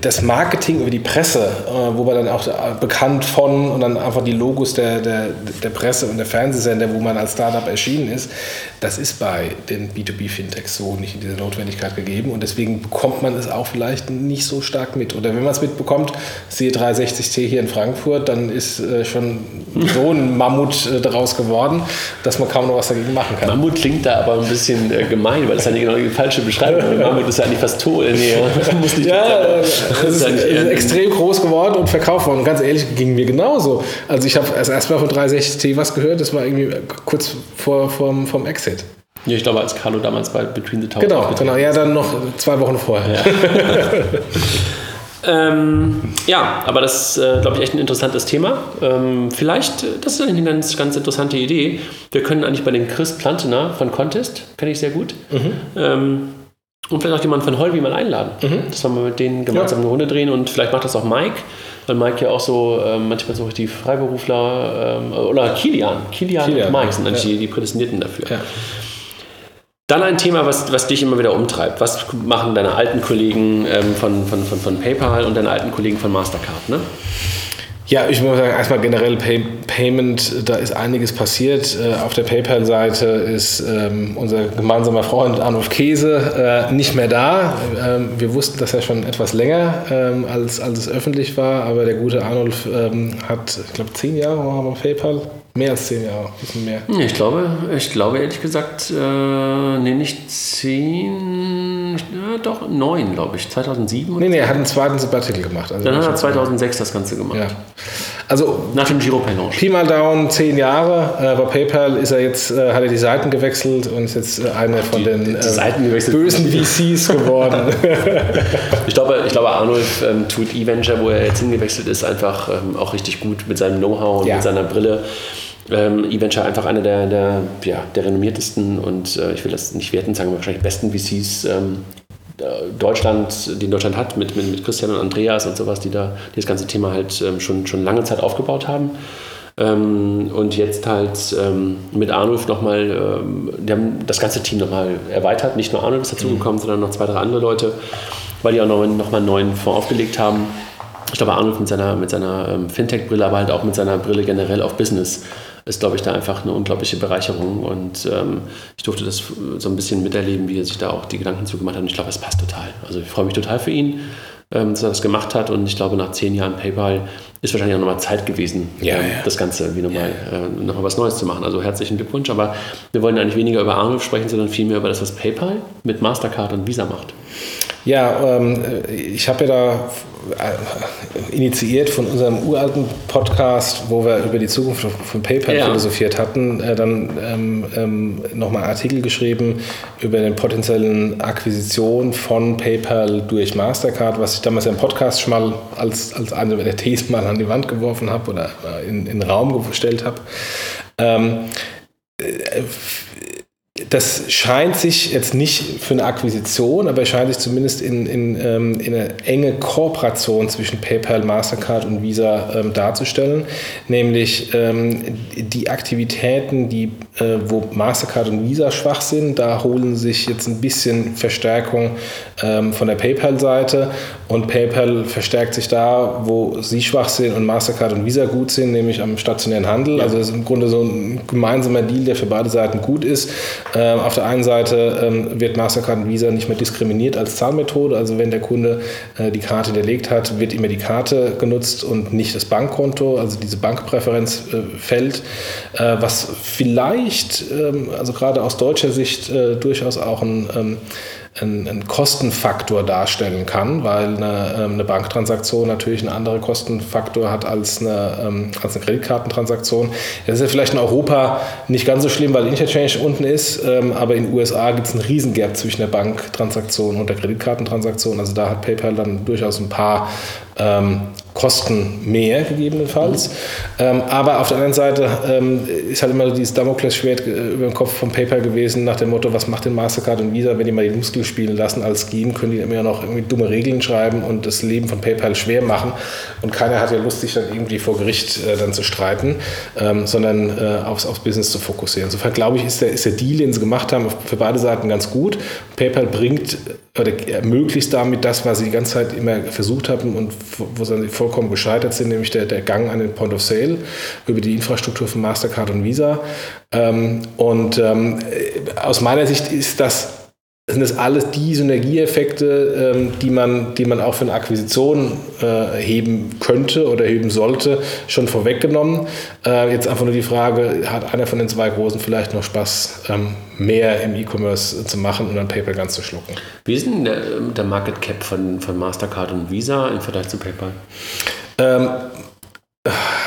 das Marketing über die Presse, äh, wo man dann auch bekannt von und dann einfach die Logos der, der, der Presse und der Fernsehsender, wo man als Startup erschienen ist, das ist bei den B2B-Fintechs so nicht in dieser Notwendigkeit gegeben und deswegen bekommt man es auch vielleicht nicht so stark mit. Oder wenn man es mitbekommt, siehe 360T hier in Frankfurt, dann ist äh, schon so ein Mammut äh, daraus geworden, dass man kaum noch was dagegen machen kann. Mammut klingt da aber ein bisschen äh, gemein, weil das ist ja genau die falsche Beschreibung. Mammut ist ja eigentlich fast tot. Nee, muss nicht ja, es ist, ist, extrem groß geworden und verkauft worden. Und ganz ehrlich, ging mir genauso. Also ich habe erst erstmal von 360T was gehört, das war irgendwie kurz vor, vom, vom Exit. Ja, ich glaube, als Carlo damals bei Between the Towers. Genau, genau. Ja, dann noch zwei Wochen vorher. Ja. Ähm, ja, aber das ist, äh, glaube ich, echt ein interessantes Thema. Ähm, vielleicht, das ist eine ganz, ganz interessante Idee. Wir können eigentlich bei den Chris Plantener von Contest, kenne ich sehr gut, mhm. ähm, und vielleicht auch jemanden von Holby mal einladen. Mhm. Dass wir mal mit denen gemeinsam ja. eine Runde drehen und vielleicht macht das auch Mike, weil Mike ja auch so ähm, manchmal so die Freiberufler ähm, oder Kilian, Kilian, Kilian und Mike sind eigentlich ja. die, die Prädestinierten dafür. Ja. Dann ein Thema, was, was dich immer wieder umtreibt. Was machen deine alten Kollegen ähm, von, von, von, von PayPal und deine alten Kollegen von Mastercard? Ne? Ja, ich muss sagen, erstmal generell Pay Payment, da ist einiges passiert. Äh, auf der PayPal-Seite ist ähm, unser gemeinsamer Freund Arnulf Käse äh, nicht mehr da. Ähm, wir wussten das ja schon etwas länger, ähm, als, als es öffentlich war, aber der gute Arnulf ähm, hat, ich glaube, zehn Jahre war bei PayPal Mehr als zehn Jahre, ein bisschen mehr. Ich glaube, ich glaube ehrlich gesagt, äh, nee, nicht zehn, ja, doch neun, glaube ich, 2007. Nee, nee, er hat einen zweiten Sabbatical gemacht. Also Dann hat er 2006 das Ganze gemacht. Ja. Also nach dem Giro Paylaunch. Pi mal Down, zehn Jahre. Äh, bei PayPal ist er jetzt, äh, hat er die Seiten gewechselt und ist jetzt äh, einer von die, den die bösen VCs geworden. ich glaube, ich glaube Arnulf ähm, tut E-Venture, wo er jetzt hingewechselt ist, einfach ähm, auch richtig gut mit seinem Know-how und ja. mit seiner Brille ähm, eVenture einfach einer der, der, ja, der renommiertesten und äh, ich will das nicht werten sagen, wahrscheinlich besten VCs ähm, Deutschland, die Deutschland hat, mit, mit, mit, Christian und Andreas und sowas, die da die das ganze Thema halt ähm, schon, schon lange Zeit aufgebaut haben. Ähm, und jetzt halt ähm, mit Arnulf nochmal, ähm, die haben das ganze Team nochmal erweitert. Nicht nur Arnulf ist dazugekommen, mhm. sondern noch zwei, drei andere Leute, weil die auch noch, noch einen neuen Fonds aufgelegt haben. Ich glaube, Arnulf mit seiner, mit seiner ähm, Fintech-Brille, aber halt auch mit seiner Brille generell auf Business ist, glaube ich, da einfach eine unglaubliche Bereicherung. Und ähm, ich durfte das so ein bisschen miterleben, wie er sich da auch die Gedanken zugemacht hat. Und ich glaube, es passt total. Also ich freue mich total für ihn, ähm, dass er das gemacht hat. Und ich glaube, nach zehn Jahren PayPal ist wahrscheinlich auch nochmal Zeit gewesen, ja, ähm, ja. das Ganze irgendwie nochmal ja. äh, noch was Neues zu machen. Also herzlichen Glückwunsch. Aber wir wollen eigentlich weniger über Arnulf sprechen, sondern vielmehr über das, was PayPal mit Mastercard und Visa macht. Ja, ähm, ich habe ja da äh, initiiert von unserem uralten Podcast, wo wir über die Zukunft von PayPal ja. philosophiert hatten, äh, dann ähm, ähm, nochmal einen Artikel geschrieben über den potenziellen Akquisition von PayPal durch Mastercard, was ich damals im Podcast schon mal als, als eine der Thesen mal an die Wand geworfen habe oder in, in den Raum gestellt habe. Ähm, äh, das scheint sich jetzt nicht für eine Akquisition, aber es scheint sich zumindest in, in, ähm, in eine enge Kooperation zwischen PayPal, Mastercard und Visa ähm, darzustellen. Nämlich ähm, die Aktivitäten, die, äh, wo Mastercard und Visa schwach sind, da holen sich jetzt ein bisschen Verstärkung ähm, von der PayPal-Seite und PayPal verstärkt sich da, wo sie schwach sind und Mastercard und Visa gut sind, nämlich am stationären Handel. Ja. Also das ist im Grunde so ein gemeinsamer Deal, der für beide Seiten gut ist. Ähm, auf der einen Seite ähm, wird Mastercard und Visa nicht mehr diskriminiert als Zahlmethode. Also wenn der Kunde äh, die Karte hinterlegt hat, wird immer die Karte genutzt und nicht das Bankkonto. Also diese Bankpräferenz äh, fällt, äh, was vielleicht, ähm, also gerade aus deutscher Sicht, äh, durchaus auch ein ähm, einen, einen Kostenfaktor darstellen kann, weil eine, ähm, eine, Banktransaktion natürlich einen anderen Kostenfaktor hat als eine, als eine Kreditkartentransaktion. Das ist ja vielleicht in Europa nicht ganz so schlimm, weil Interchange unten ist, aber in den USA gibt es einen Riesengap zwischen der Banktransaktion und der Kreditkartentransaktion. Also da hat PayPal dann durchaus ein paar ähm, Kosten mehr gegebenenfalls. Ähm, aber auf der anderen Seite ähm, ist halt immer dieses Damoklesschwert äh, über dem Kopf von PayPal gewesen, nach dem Motto, was macht denn Mastercard und Visa, wenn die mal die Muskeln spielen lassen als Scheme, können die immer noch irgendwie dumme Regeln schreiben und das Leben von PayPal schwer machen. Und keiner hat ja Lust, sich dann irgendwie vor Gericht äh, dann zu streiten, ähm, sondern äh, aufs, aufs Business zu fokussieren. Insofern glaube ich, ist der, ist der Deal, den sie gemacht haben, für beide Seiten ganz gut. PayPal bringt oder ermöglicht damit das, was sie die ganze Zeit immer versucht haben und wo sie vollkommen gescheitert sind, nämlich der, der Gang an den Point of Sale über die Infrastruktur von Mastercard und Visa. Ähm, und ähm, aus meiner Sicht ist das sind das alles die Synergieeffekte, ähm, die, man, die man auch für eine Akquisition äh, heben könnte oder heben sollte, schon vorweggenommen. Äh, jetzt einfach nur die Frage, hat einer von den zwei Großen vielleicht noch Spaß, ähm, mehr im E-Commerce zu machen und dann PayPal ganz zu schlucken? Wie ist denn der, der Market Cap von, von Mastercard und Visa im Vergleich zu PayPal? Ähm,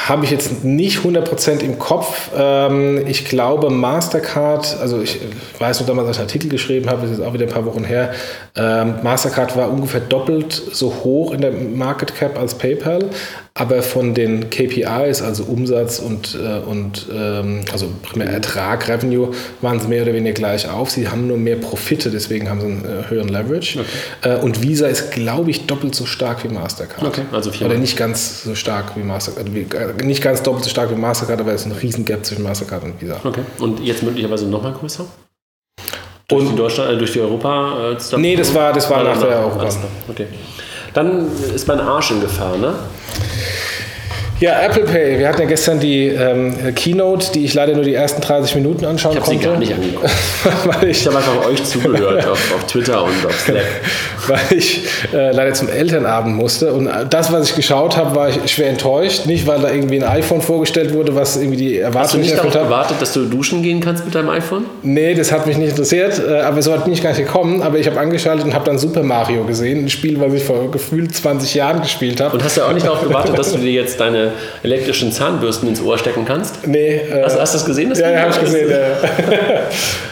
habe ich jetzt nicht 100% im Kopf. Ähm, ich glaube, Mastercard, also ich weiß noch damals, als ich einen Artikel geschrieben habe, das ist auch wieder ein paar Wochen her, ähm, Mastercard war ungefähr doppelt so hoch in der Market Cap als PayPal, aber von den KPIs, also Umsatz und, äh, und ähm, also primär Ertrag, Revenue, waren sie mehr oder weniger gleich auf. Sie haben nur mehr Profite, deswegen haben sie einen äh, höheren Leverage. Okay. Äh, und Visa ist, glaube ich, doppelt so stark wie Mastercard. Okay, also viermal. Oder nicht ganz so stark wie Mastercard. Äh, nicht ganz doppelt so stark wie Mastercard, aber es ist ein riesen Gap zwischen Mastercard und Visa. Okay. Und jetzt möglicherweise nochmal größer? Durch und die Deutschland, äh, durch die Europa? Äh, nee, das war, das war nach der Europa. Okay. Dann ist mein Arsch in Gefahr, ne? Ja, Apple Pay. Wir hatten ja gestern die ähm, Keynote, die ich leider nur die ersten 30 Minuten anschauen ich konnte. Ich habe sie gar nicht angeguckt. ich, ich habe einfach euch zugehört auf, auf, Twitter und auf Slack. Weil ich äh, leider zum Elternabend musste. Und das, was ich geschaut habe, war ich schwer enttäuscht. Nicht, weil da irgendwie ein iPhone vorgestellt wurde, was irgendwie die Erwartungen Hast du nicht darauf gewartet, dass du duschen gehen kannst mit deinem iPhone? Nee, das hat mich nicht interessiert. Äh, aber so hat bin ich gar nicht gekommen. Aber ich habe angeschaltet und habe dann Super Mario gesehen. Ein Spiel, was ich vor gefühlt 20 Jahren gespielt habe. Und hast du auch nicht darauf gewartet, dass du dir jetzt deine elektrischen Zahnbürsten ins Ohr stecken kannst? Nee. Äh, hast, hast, du das gesehen? Das ja, ja habe ich gesehen. Ja.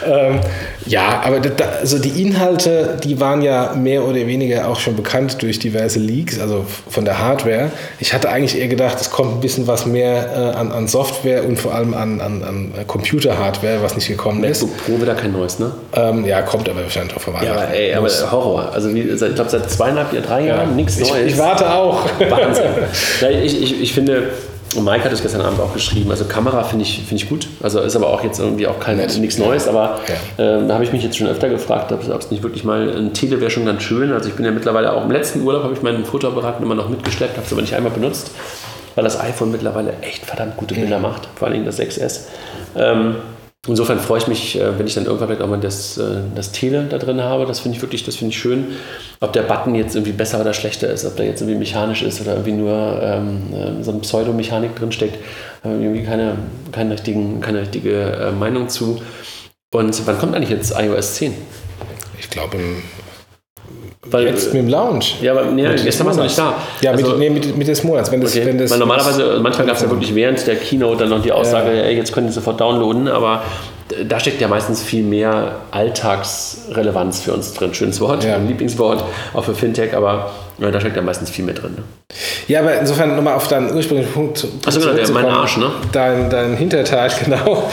ähm, ja, aber da, also die Inhalte, die waren ja mehr oder weniger auch schon bekannt durch diverse Leaks, also von der Hardware. Ich hatte eigentlich eher gedacht, es kommt ein bisschen was mehr äh, an, an, Software und vor allem an, an, an Computer-Hardware, was nicht gekommen MacBook ist. MacBook Pro wieder kein neues, ne? Ähm, ja, kommt aber wahrscheinlich auch vor Weihnachten. Ja, aber, ey, aber Horror. Also ich glaube seit zweieinhalb, drei Jahren ja. nichts Neues. Ich, ich, warte auch. Wahnsinn. ja, ich, ich, ich finde und Mike hat es gestern Abend auch geschrieben. Also Kamera finde ich, find ich gut. Also ist aber auch jetzt irgendwie auch kein, nichts Neues. Aber ja. äh, da habe ich mich jetzt schon öfter gefragt, ob es nicht wirklich mal ein Tele wäre schon ganz schön. Also ich bin ja mittlerweile auch im letzten Urlaub habe ich meinen Fotoapparat immer noch mitgeschleppt, habe es aber nicht einmal benutzt, weil das iPhone mittlerweile echt verdammt gute Bilder mhm. macht. Vor allem das 6S. Ähm, Insofern freue ich mich, äh, wenn ich dann irgendwann vielleicht auch mal das, äh, das Tele da drin habe. Das finde ich wirklich, das finde ich schön. Ob der Button jetzt irgendwie besser oder schlechter ist, ob der jetzt irgendwie mechanisch ist oder irgendwie nur ähm, äh, so eine Pseudomechanik drin steckt, habe irgendwie keine, keine, richtigen, keine richtige äh, Meinung zu. Und wann kommt eigentlich jetzt iOS 10? Ich glaube im weil, jetzt mit dem Lounge. Ja, aber nee, wir es noch nicht da. Ja, also, mit, nee, mit, mit des Monats. Wenn das, okay. wenn das, Weil normalerweise, manchmal gab es ja wirklich während der Keynote dann noch die Aussage, ja. ey, jetzt können Sie sofort downloaden, aber da steckt ja meistens viel mehr Alltagsrelevanz für uns drin. Schönes Wort, ja. mein Lieblingswort, auch für Fintech, aber ja, da steckt ja meistens viel mehr drin. Ne? Ja, aber insofern nochmal auf deinen ursprünglichen Punkt. Achso, genau, der, mein Arsch, ne? Dein, dein Hinterteil, genau.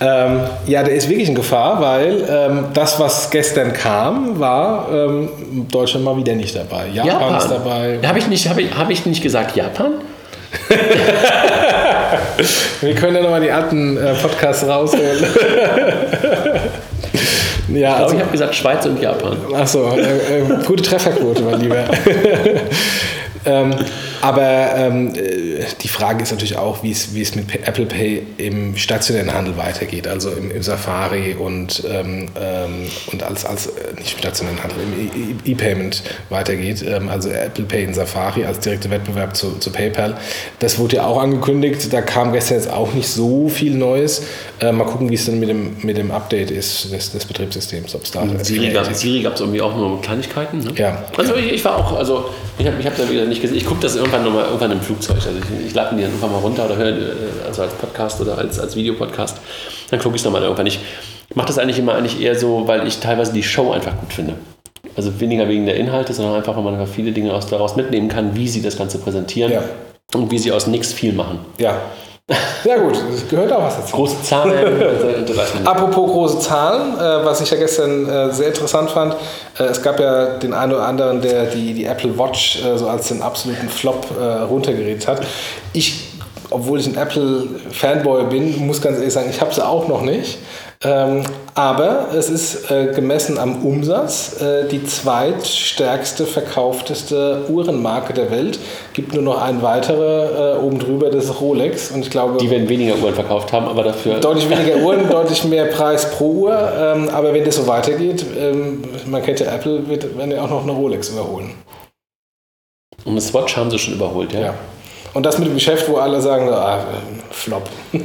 Ähm, ja, der ist wirklich in Gefahr, weil ähm, das, was gestern kam, war ähm, Deutschland mal wieder nicht dabei. Japan, Japan. ist dabei. Habe ich, nicht, hab ich, hab ich nicht gesagt Japan? Wir können ja nochmal die alten äh, Podcasts rausholen. ja, ich also, ich habe gesagt Schweiz und Japan. Achso, äh, äh, gute Trefferquote, mein Lieber. ähm, aber ähm, äh, die Frage ist natürlich auch, wie es, wie es mit Apple Pay im stationären Handel weitergeht, also im, im Safari und, ähm, ähm und als, als äh, nicht stationären Handel, im E-Payment weitergeht. Ähm, also Apple Pay in Safari als direkter Wettbewerb zu, zu PayPal. Das wurde ja auch angekündigt. Da kam gestern jetzt auch nicht so viel Neues. Äh, mal gucken, wie es dann mit dem, mit dem Update ist des, des Betriebssystems. Ob's da Siri gab es irgendwie auch nur Kleinigkeiten. Ne? Ja. Also ich, ich, war auch, also ich habe ich hab da wieder nicht gesehen. Ich gucke das irgendwann nochmal irgendwann im Flugzeug. Also ich, ich lade mir die dann irgendwann mal runter oder höre, äh, also als Podcast oder als, als Videopodcast. Dann gucke ich es nochmal irgendwann. Ich mache das eigentlich immer eigentlich eher so, weil ich teilweise die Show einfach gut finde. Also weniger wegen der Inhalte, sondern einfach, weil man einfach viele Dinge daraus mitnehmen kann, wie sie das Ganze präsentieren ja. und wie sie aus nichts viel machen. Ja, ja gut, das gehört auch was dazu. Große Zahlen. Apropos große Zahlen, äh, was ich ja gestern äh, sehr interessant fand, äh, es gab ja den einen oder anderen, der die, die Apple Watch äh, so als den absoluten Flop äh, runtergeredet hat. Ich, obwohl ich ein Apple-Fanboy bin, muss ganz ehrlich sagen, ich habe sie auch noch nicht. Ähm, aber es ist äh, gemessen am Umsatz äh, die zweitstärkste verkaufteste Uhrenmarke der Welt. Gibt nur noch eine weitere äh, oben drüber, das ist Rolex. Und ich glaube, Die werden weniger Uhren verkauft haben, aber dafür. deutlich weniger Uhren, deutlich mehr Preis pro Uhr. Ähm, aber wenn das so weitergeht, ähm, man kennt ja Apple, wird, werden ja auch noch eine Rolex überholen. Und eine Swatch haben sie schon überholt, ja. Ja. Und das mit dem Geschäft, wo alle sagen, ah, Flop. Äh,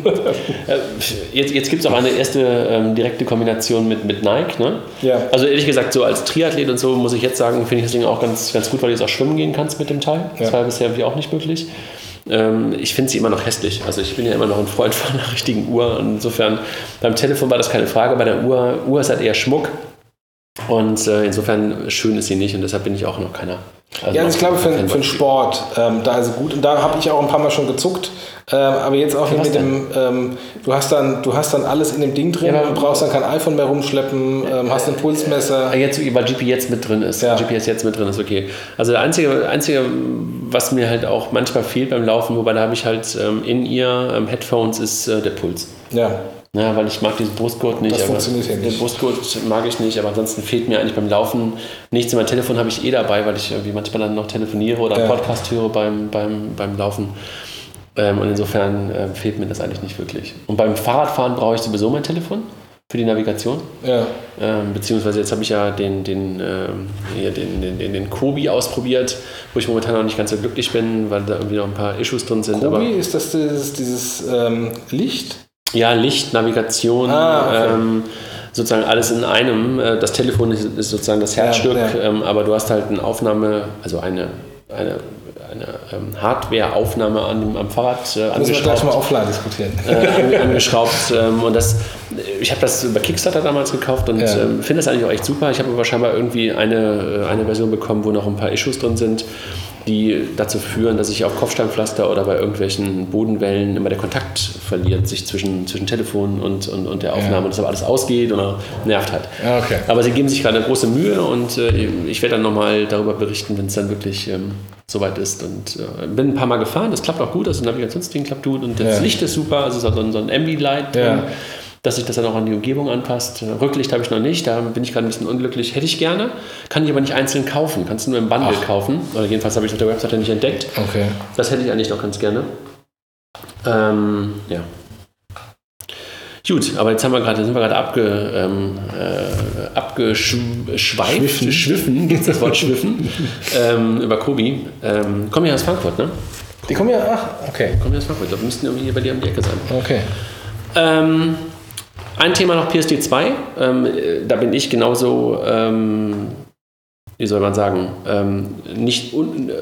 Jetzt, jetzt gibt es auch eine erste ähm, direkte Kombination mit, mit Nike. Ne? Ja. Also ehrlich gesagt, so als Triathlet und so muss ich jetzt sagen, finde ich das Ding auch ganz, ganz gut, weil du jetzt auch schwimmen gehen kannst mit dem Teil. Das Ja. war bisher irgendwie auch nicht möglich. Ähm, ich finde sie immer noch hässlich. Also ich bin ja immer noch ein Freund von einer richtigen Uhr. Insofern, beim Telefon war das keine Frage. Bei der Uhr, Uhr ist halt eher Schmuck. Und äh, insofern schön ist sie nicht und deshalb bin ich auch noch keiner. Also Ja, also ich glaube für, für den Sport, ähm, da ist es gut. Und da habe ich auch ein paar Mal schon gezuckt. Ähm, aber jetzt auch was mit dem, ähm, du, hast dann, du hast dann alles in dem Ding drin, Ja, brauchst dann kein iPhone mehr rumschleppen, ähm, hast ein Pulsmesser. Ah, Jetzt, weil GPS mit drin ist. Ja. GPS jetzt mit drin ist, okay. Also der einzige, einzige, was mir halt auch manchmal fehlt beim Laufen, wobei da habe ich halt ähm, in ihr ähm, Headphones, ist äh, der Puls. Ja, Ja, weil ich mag diesen Brustgurt nicht. Das funktioniert hier nicht. Den Brustgurt mag ich nicht, aber ansonsten fehlt mir eigentlich beim Laufen nichts. Mein Telefon habe ich eh dabei, weil ich irgendwie manchmal dann noch telefoniere oder Ja. Podcast höre beim, beim, beim Laufen. Ähm, und insofern ähm, fehlt mir das eigentlich nicht wirklich. Und beim Fahrradfahren brauche ich sowieso mein Telefon für die Navigation. ja. Ähm, beziehungsweise jetzt habe ich ja den, den, ähm, hier den, den, den, den Kobi ausprobiert, wo ich momentan noch nicht ganz so glücklich bin, weil da irgendwie noch ein paar Issues drin sind. Kobi, ist das dieses, dieses ähm, Licht? Ja, Licht, Navigation, Ah, okay. ähm, sozusagen alles in einem. Äh, Das Telefon ist, ist sozusagen das Herzstück, Ja, ja. Ähm, aber du hast halt eine Aufnahme, also eine, eine, eine ähm, Hardware-Aufnahme an am Fahrrad äh, Müssen wir gleich mal angeschraubt. offline diskutieren. äh, ange- angeschraubt ähm, und das, ich habe das über Kickstarter damals gekauft und Ja. ähm, finde das eigentlich auch echt super. Ich habe aber scheinbar irgendwie eine, äh, eine Version bekommen, wo noch ein paar Issues drin sind, die dazu führen, dass ich auf Kopfsteinpflaster oder bei irgendwelchen Bodenwellen immer der Kontakt verliert, sich zwischen, zwischen Telefon und, und, und der Aufnahme, und das aber alles ausgeht oder nervt halt. Ja, okay. Aber sie geben sich gerade große Mühe und äh, ich werde dann nochmal darüber berichten, wenn es dann wirklich ähm, soweit ist. Und äh, bin ein paar Mal gefahren, das klappt auch gut, also das Navigationsding klappt gut und das Ja. Licht ist super, also es hat so ein, so ein Ambilight drin, Ja. Dass sich das dann auch an die Umgebung anpasst. Rücklicht habe ich noch nicht, da bin ich gerade ein bisschen unglücklich. Hätte ich gerne, kann ich aber nicht einzeln kaufen, kannst du nur im Bundle kaufen. Oder jedenfalls habe ich es auf der Webseite nicht entdeckt. Okay. Das hätte ich eigentlich noch ganz gerne. Ähm, ja. Gut, aber jetzt haben wir gerade, sind wir gerade abge, ähm, äh, abgeschweift, Schwiffen. schwiffen, gibt es das Wort schwiffen, ähm, über Kobi. Ähm, kommen ja aus Frankfurt, ne? Die kommen ja, ach, okay. Kommen ja aus Frankfurt, wir müssten irgendwie hier bei dir um die Ecke sein. Okay. Ähm, ein Thema noch PSD 2. Ähm, äh, da bin ich genauso, ähm, wie soll man sagen, ähm, nicht un, äh,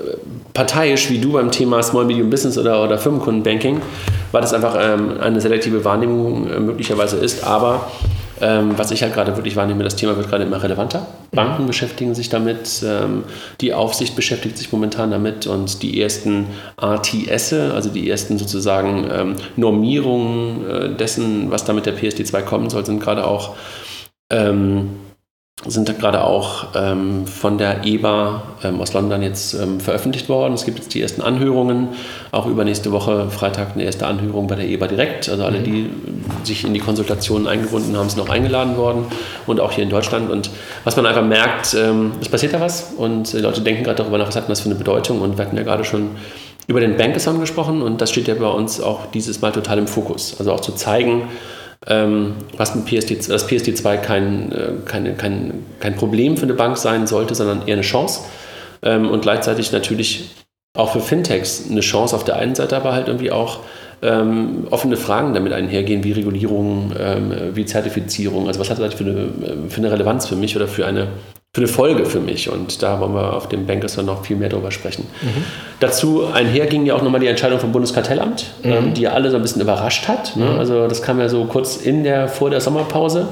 parteiisch wie du beim Thema Small Medium Business oder, oder Firmenkundenbanking, weil das einfach ähm, eine selektive Wahrnehmung äh, möglicherweise ist. Aber ähm, was ich halt gerade wirklich wahrnehme, das Thema wird gerade immer relevanter. Banken beschäftigen sich damit, ähm, die Aufsicht beschäftigt sich momentan damit und die ersten ATS, also die ersten sozusagen ähm, Normierungen äh, dessen, was da mit der PSD2 kommen soll, sind gerade auch ähm, sind da gerade auch ähm, von der EBA ähm, aus London jetzt ähm, veröffentlicht worden. Es gibt jetzt die ersten Anhörungen, auch übernächste Woche Freitag eine erste Anhörung bei der EBA direkt. Also alle, die äh, sich in die Konsultationen eingebunden haben, sind auch eingeladen worden und auch hier in Deutschland. Und was man einfach merkt, ähm, es passiert da was und die Leute denken gerade darüber nach, was hat das für eine Bedeutung und wir hatten ja gerade schon über den Bankathon gesprochen und das steht ja bei uns auch dieses Mal total im Fokus. Also auch zu zeigen, ähm, was mit PSD, dass PSD2 kein, äh, keine, kein, kein Problem für eine Bank sein sollte, sondern eher eine Chance. Ähm, und gleichzeitig natürlich auch für Fintechs eine Chance auf der einen Seite, aber halt irgendwie auch ähm, offene Fragen damit einhergehen, wie Regulierung, ähm, wie Zertifizierung. Also was hat das für eine, äh, für eine Relevanz für mich oder für eine, für eine Folge für mich? Und da wollen wir auf dem Bankathon noch viel mehr drüber sprechen. Dazu einher ging ja auch nochmal die Entscheidung vom Bundeskartellamt, ähm, die ja alle so ein bisschen überrascht hat. Ne? Also das kam ja so kurz in der, vor der Sommerpause.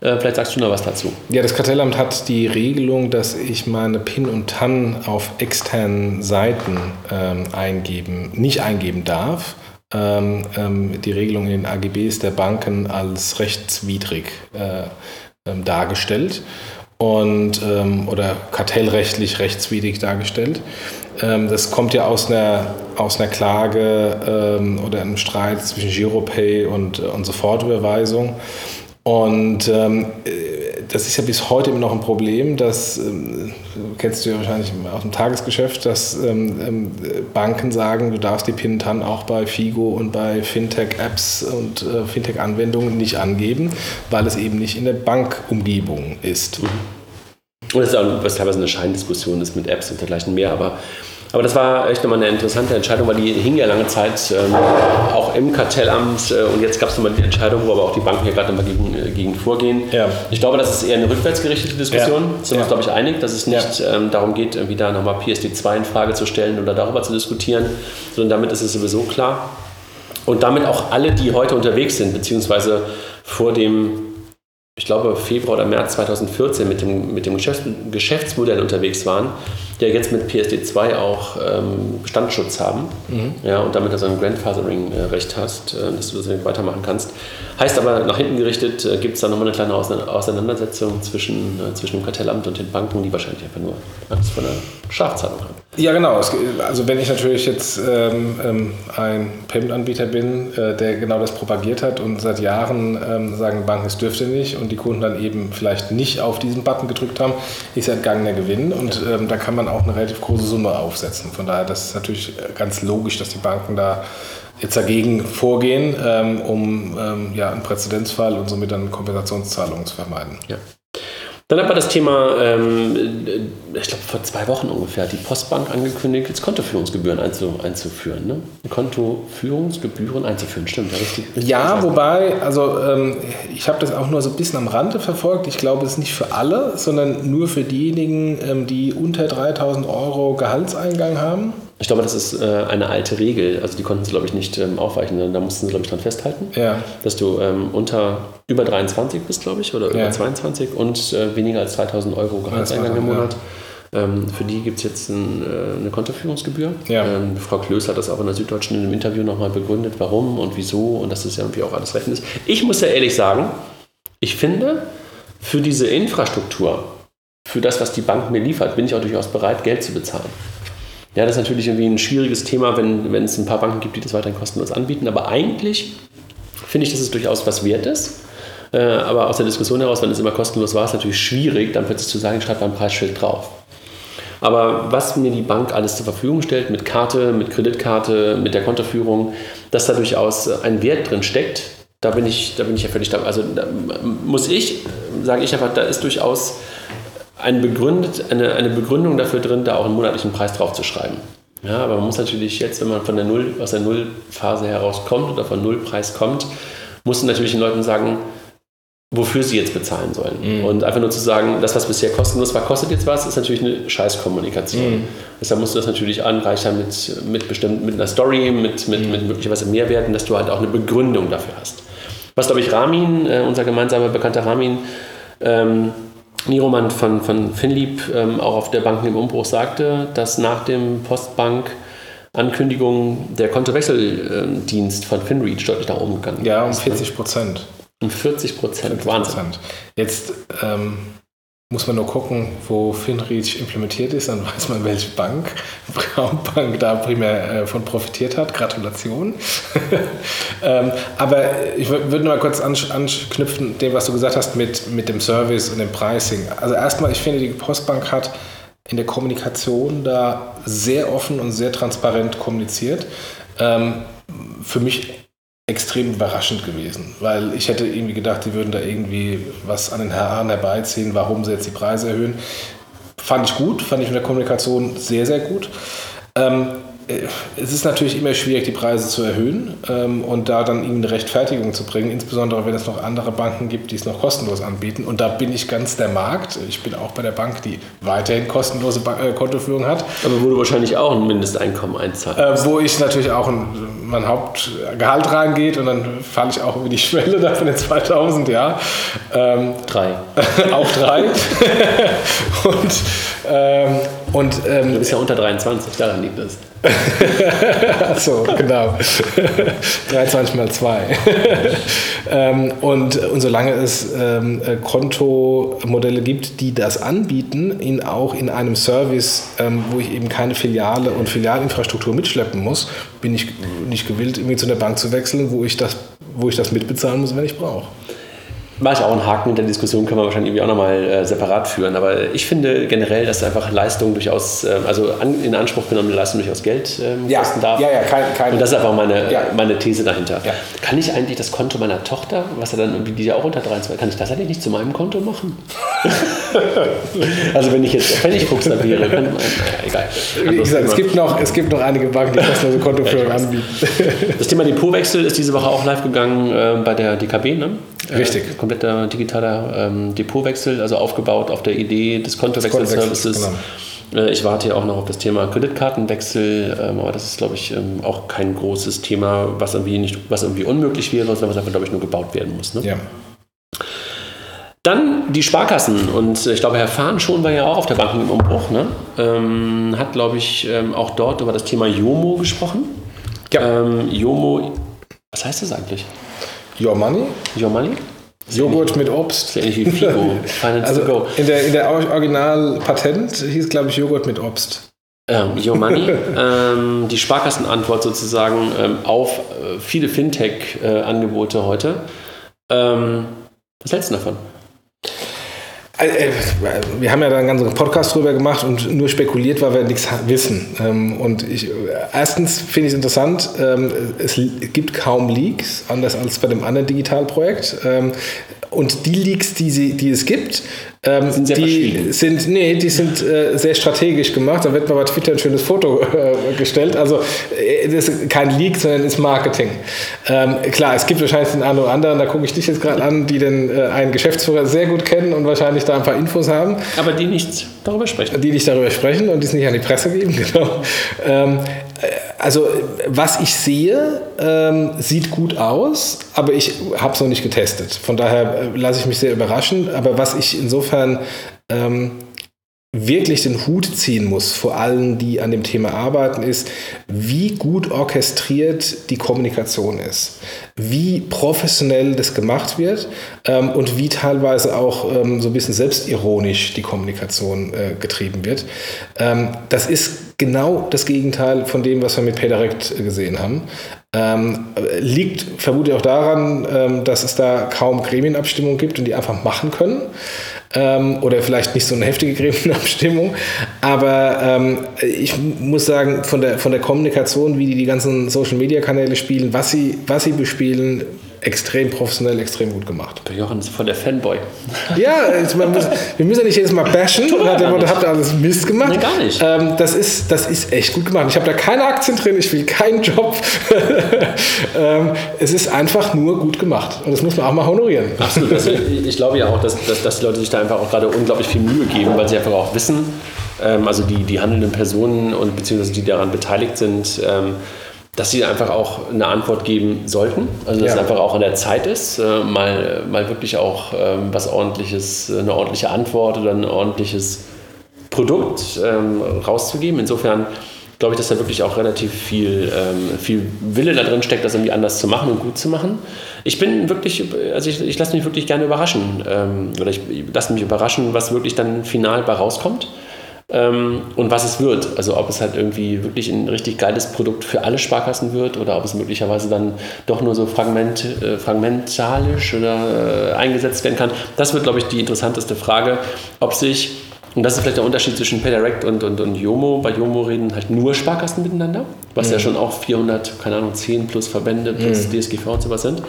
Äh, vielleicht sagst du noch was dazu. Ja, das Kartellamt hat die Regelung, dass ich meine PIN und TAN auf externen Seiten ähm, eingeben, nicht eingeben darf. Ähm, ähm, die Regelung in den AGBs der Banken als rechtswidrig äh, ähm, dargestellt und ähm, oder kartellrechtlich rechtswidrig dargestellt. Ähm, das kommt ja aus einer, aus einer Klage ähm, oder einem Streit zwischen Giropay und, und Sofortüberweisung. Und ähm, das ist ja bis heute immer noch ein Problem, das ähm, kennst du ja wahrscheinlich aus dem Tagesgeschäft, dass ähm, ähm, Banken sagen, du darfst die PIN dann auch bei Figo und bei Fintech-Apps und äh, Fintech-Anwendungen nicht angeben, weil es eben nicht in der Bankumgebung ist. Mhm. Und das ist auch was teilweise eine Scheindiskussion ist mit Apps und dergleichen mehr, aber aber das war echt nochmal eine interessante Entscheidung, weil die hing ja lange Zeit ähm, auch im Kartellamt äh, und jetzt gab es nochmal die Entscheidung, wo aber auch die Banken ja gerade nochmal gegen, äh, gegen vorgehen. Ja. Ich glaube, das ist eher eine rückwärtsgerichtete Diskussion. Ja. Sind wir uns, glaube ich, einig, dass es nicht ähm, darum geht, irgendwie da nochmal PSD2 in Frage zu stellen oder darüber zu diskutieren, sondern damit ist es sowieso klar. Und damit auch alle, die heute unterwegs sind, beziehungsweise vor dem ich glaube, Februar oder März 2014 mit dem, mit dem Geschäfts Geschäftsmodell unterwegs waren, der jetzt mit PSD2 auch ähm, Bestandsschutz haben mhm. ja, und damit also ein Grandfathering-Recht hast, äh, dass du das weitermachen kannst. Heißt aber, nach hinten gerichtet äh, gibt es da nochmal eine kleine Auseinandersetzung zwischen, äh, zwischen dem Kartellamt und den Banken, die wahrscheinlich einfach nur Angst vor einer Strafzahlung haben. Ja, genau. Also wenn ich natürlich jetzt ähm, ähm, ein Payment-Anbieter bin, äh, der genau das propagiert hat und seit Jahren ähm, sagen Banken, es dürfte nicht und die Kunden dann eben vielleicht nicht auf diesen Button gedrückt haben, ist ja entgangener Gewinn und ähm, da kann man auch eine relativ große Summe aufsetzen. Von daher das ist natürlich ganz logisch, dass die Banken da jetzt dagegen vorgehen, ähm, um ähm, ja, einen Präzedenzfall und somit dann Kompensationszahlungen zu vermeiden. Ja. Dann hat man das Thema, ähm, ich glaube vor zwei Wochen ungefähr, die Postbank angekündigt, jetzt Kontoführungsgebühren einzu, einzuführen. Ne? Kontoführungsgebühren einzuführen, stimmt, ja, richtig. Ja, wobei, also ähm, ich habe das auch nur so ein bisschen am Rande verfolgt. Ich glaube, es ist nicht für alle, sondern nur für diejenigen, ähm, die unter 3000 Euro Gehaltseingang haben. Ich glaube, das ist äh, eine alte Regel. Also die konnten sie, glaube ich, nicht ähm, aufweichen. Da mussten sie, glaube ich, dran festhalten. Ja. Dass du ähm, unter über 23 bist, glaube ich, oder ja. über 22 und äh, weniger als 2000 Euro Gehaltseingang im Monat. Ja. Ähm, für die gibt es jetzt ein, äh, eine Kontoführungsgebühr. Ja. Ähm, Frau Klöß hat das auch in der Süddeutschen in einem Interview nochmal begründet, warum und wieso und dass das ja irgendwie auch alles recht ist. Ich muss ja ehrlich sagen, ich finde, für diese Infrastruktur, für das, was die Bank mir liefert, bin ich auch durchaus bereit, Geld zu bezahlen. Ja, das ist natürlich irgendwie ein schwieriges Thema, wenn, wenn es ein paar Banken gibt, die das weiterhin kostenlos anbieten. Aber eigentlich finde ich, dass es durchaus was wert ist. Äh, aber aus der Diskussion heraus, wenn es immer kostenlos war, ist es natürlich schwierig, dann plötzlich zu sagen, schreibt mal ein Preisschild drauf. Aber was mir die Bank alles zur Verfügung stellt, mit Karte, mit Kreditkarte, mit der Kontoführung, dass da durchaus ein Wert drin steckt, da bin ich, da bin ich ja völlig dabei. Also da muss ich, sage ich einfach, da ist durchaus ein begründet, eine, eine Begründung dafür drin, da auch einen monatlichen Preis drauf zu schreiben. Ja, aber man muss natürlich jetzt, wenn man von der Null, aus der Nullphase herauskommt oder von Nullpreis kommt, muss man natürlich den Leuten sagen, wofür sie jetzt bezahlen sollen. Mhm. Und einfach nur zu sagen, das, was bisher kostenlos war, kostet jetzt was, ist natürlich eine Scheißkommunikation. Mhm. Deshalb musst du das natürlich anreichern mit, mit, bestimmt, mit einer Story, mit, mit, mhm. mit möglicherweise Mehrwerten, dass du halt auch eine Begründung dafür hast. Was, glaube ich, Ramin, äh, unser gemeinsamer bekannter Ramin, ähm, Niroman von, von Finlieb ähm, auch auf der Banken im Umbruch sagte, dass nach dem Postbank Ankündigung der Kontowechseldienst von FinReach deutlich nach oben gegangen ist. Ja, um 40 Prozent. Um 40 Prozent, Wahnsinn. Jetzt ähm, muss man nur gucken, wo FinReach implementiert ist, dann weiß man, welche Bank, Braunbank da primär äh, von profitiert hat. Gratulation. ähm, aber ich würde nur mal kurz anknüpfen, dem, was du gesagt hast mit, mit dem Service und dem Pricing. Also erstmal, ich finde, die Postbank hat in der Kommunikation da sehr offen und sehr transparent kommuniziert. Ähm, für mich extrem überraschend gewesen, weil ich hätte irgendwie gedacht, die würden da irgendwie was an den Haaren herbeiziehen, warum sie jetzt die Preise erhöhen. Fand ich gut, fand ich in der Kommunikation sehr, sehr gut. Ähm, äh, es ist natürlich immer schwierig, die Preise zu erhöhen ähm, und da dann ihnen eine Rechtfertigung zu bringen, insbesondere wenn es noch andere Banken gibt, die es noch kostenlos anbieten. Und da bin ich ganz der Markt. Ich bin auch bei der Bank, die weiterhin kostenlose ba äh, Kontoführung hat. Aber wo du wahrscheinlich auch ein Mindesteinkommen einzahlst. Äh, wo ich natürlich auch ein, mein Hauptgehalt reingeht und dann falle ich auch über die Schwelle da von den 2000, ja. Ähm, drei. auch drei. und ähm, und, ähm, du bist ja unter 23, daran liegt das. Achso, genau. 23 mal 2. ähm, und, und solange es ähm, Kontomodelle gibt, die das anbieten, ihn auch in einem Service, ähm, wo ich eben keine Filiale und Filialinfrastruktur mitschleppen muss, bin ich nicht gewillt, irgendwie zu einer Bank zu wechseln, wo ich das, wo ich das mitbezahlen muss, wenn ich brauche. Mache ich auch einen Haken in der Diskussion, können wir wahrscheinlich irgendwie auch nochmal äh, separat führen. Aber ich finde generell, dass einfach Leistung durchaus, äh, also an, in Anspruch genommene Leistung durchaus Geld ähm, ja. kosten darf. Ja, ja, kein, kein Und das ist einfach meine, Ja. meine These dahinter. Ja. Kann ich eigentlich das Konto meiner Tochter, was er dann irgendwie, die ja auch unter 23, kann ich das eigentlich nicht zu meinem Konto machen? also wenn ich jetzt Pfennigfuchser wäre, kann, naja, egal. Wie gesagt, es gibt, noch, es gibt noch einige Banken, die kostenlose Kontoführung anbieten. Das Thema Depotwechsel ist diese Woche auch live gegangen äh, bei der DKB, ne? Richtig. Kompletter digitaler ähm, Depotwechsel, also aufgebaut auf der Idee des Kontowechselservices. Genau. Äh, ich warte ja auch noch auf das Thema Kreditkartenwechsel, ähm, aber das ist, glaube ich, ähm, auch kein großes Thema, was irgendwie, nicht, was irgendwie unmöglich wäre, sondern was einfach, glaube ich, nur gebaut werden muss. Ne? Ja. Dann die Sparkassen und äh, ich glaube, Herr Fahn schon war ja auch auf der Bank im Umbruch, ne? ähm, hat, glaube ich, ähm, auch dort über das Thema Jomo gesprochen. Ja. Ähm, Jomo, was heißt das eigentlich? Your Money, Your Money? Joghurt mit Obst. Ähnlich wie Figo. Also in der, in der Original-Patent hieß, glaube ich, Joghurt mit Obst. Ähm, Your Money, ähm, die Sparkassenantwort sozusagen ähm, auf äh, viele Fintech-Angebote heute. Ähm, was hältst du davon? Äh, äh, Wir haben ja da einen ganzen Podcast drüber gemacht und nur spekuliert, weil wir nichts wissen. Ähm, Und ich, äh, erstens finde ich es interessant, ähm, es gibt kaum Leaks, anders als bei dem anderen Digitalprojekt. Ähm, Und die Leaks, die, sie, die es gibt, ähm, Sind sehr die sind, nee, die sind äh, sehr strategisch gemacht. Da wird mal bei Twitter ein schönes Foto äh, gestellt. Also äh, das ist kein Leak, sondern ist Marketing. Ähm, klar, es gibt wahrscheinlich den einen oder anderen, da gucke ich dich jetzt gerade an, die den äh, einen Geschäftsführer sehr gut kennen und wahrscheinlich da ein paar Infos haben, Aber die nichts darüber sprechen. die nicht darüber sprechen und die es nicht an die Presse geben. Genau. Ähm, äh, also was ich sehe, ähm, sieht gut aus, aber ich habe es noch nicht getestet. Von daher äh, lasse ich mich sehr überraschen. Aber was ich insofern ähm, wirklich den Hut ziehen muss vor allen, die an dem Thema arbeiten, ist, wie gut orchestriert die Kommunikation ist, wie professionell das gemacht wird ähm, und wie teilweise auch ähm, so ein bisschen selbstironisch die Kommunikation äh, getrieben wird. Ähm, das ist genau das Gegenteil von dem, was wir mit PayDirect gesehen haben. Ähm, liegt vermutlich auch daran, ähm, dass es da kaum Gremienabstimmung gibt und die einfach machen können. Ähm, oder vielleicht nicht so eine heftige Gremienabstimmung. Aber ähm, ich muss sagen, von der, von der Kommunikation, wie die die ganzen Social-Media-Kanäle spielen, was sie, was sie bespielen, extrem professionell, extrem gut gemacht. Der Jochen ist voll der Fanboy. Ja, jetzt, muss, wir müssen ja nicht jedes Mal bashen. Dem gar Motto, habt ihr alles Mist gemacht? Nee, gar nicht. Ähm, das, ist, das ist echt gut gemacht. Ich habe da keine Aktien drin, ich will keinen Job. ähm, es ist einfach nur gut gemacht. Und das muss man auch mal honorieren. Absolut. Also ich, ich glaube ja auch, dass, dass, dass die Leute sich da einfach auch gerade unglaublich viel Mühe geben, weil sie einfach auch wissen, ähm, also die, die handelnden Personen und beziehungsweise die daran beteiligt sind, ähm, dass sie einfach auch eine Antwort geben sollten. Also dass Ja. es einfach auch an der Zeit ist, äh, mal, mal wirklich auch ähm, was ordentliches, eine ordentliche Antwort oder ein ordentliches Produkt ähm, rauszugeben. Insofern glaube ich, dass da wirklich auch relativ viel, ähm, viel Wille da drin steckt, das irgendwie anders zu machen und gut zu machen. Ich bin wirklich, also ich, ich lasse mich wirklich gerne überraschen. Oder ich lasse mich überraschen, was wirklich dann final bei rauskommt. Ähm, und was es wird. Also ob es halt irgendwie wirklich ein richtig geiles Produkt für alle Sparkassen wird oder ob es möglicherweise dann doch nur so fragment, äh, fragmentalisch oder äh, eingesetzt werden kann. Das wird, glaube ich, die interessanteste Frage, ob sich, und das ist vielleicht der Unterschied zwischen PayDirect und, und, und Yomo, bei Yomo reden halt nur Sparkassen miteinander, was ja schon auch 400, keine Ahnung, 10 plus Verbände plus DSGV und sowas sind.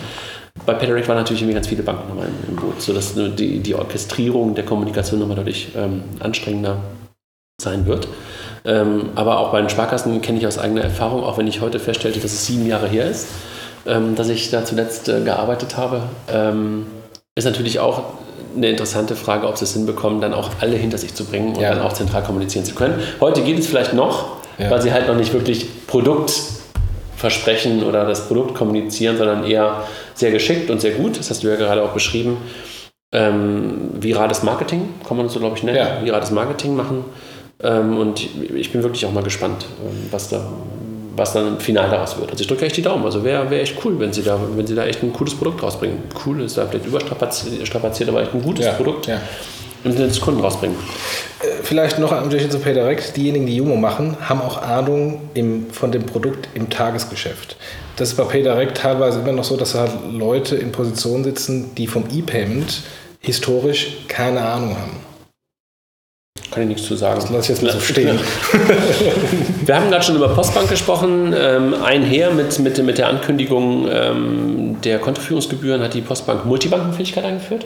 Bei PayDirect waren natürlich irgendwie ganz viele Banken nochmal im, im Boot, sodass die, die Orchestrierung der Kommunikation nochmal deutlich ähm, anstrengender sein wird. Ähm, aber auch bei den Sparkassen kenne ich aus eigener Erfahrung, auch wenn ich heute feststellte, dass es sieben Jahre her ist, ähm, dass ich da zuletzt äh, gearbeitet habe, ähm, ist natürlich auch eine interessante Frage, ob sie es hinbekommen, dann auch alle hinter sich zu bringen und Ja. dann auch zentral kommunizieren zu können. Heute geht es vielleicht noch, Ja. weil sie halt noch nicht wirklich Produkt versprechen oder das Produkt kommunizieren, sondern eher sehr geschickt und sehr gut. Das hast du ja gerade auch beschrieben. Ähm, virales Marketing, kann man das so, glaube ich, nennen. Ja. Virales Marketing machen. Ähm, und ich bin wirklich auch mal gespannt, ähm, was da was dann final daraus wird. Also ich drücke echt die Daumen. Also wäre wär echt cool, wenn sie, da, wenn sie da echt ein cooles Produkt rausbringen. Cool ist da vielleicht überstrapaziert, strapaziert, aber echt ein gutes Produkt. Ja. im Sinne des Kunden rausbringen. Äh, vielleicht noch ein Unterschied zu PayDirect. Diejenigen, die Jumo machen, haben auch Ahnung im, von dem Produkt im Tagesgeschäft. Das ist bei PayDirect teilweise immer noch so, dass halt Leute in Positionen sitzen, die vom E-Payment historisch keine Ahnung haben. Kann ich nichts zu sagen. Das lasse ich jetzt mal so stehen. Wir haben gerade schon über Postbank gesprochen. Ähm, einher mit, mit, mit der Ankündigung ähm, der Kontoführungsgebühren hat die Postbank Multibankenfähigkeit eingeführt.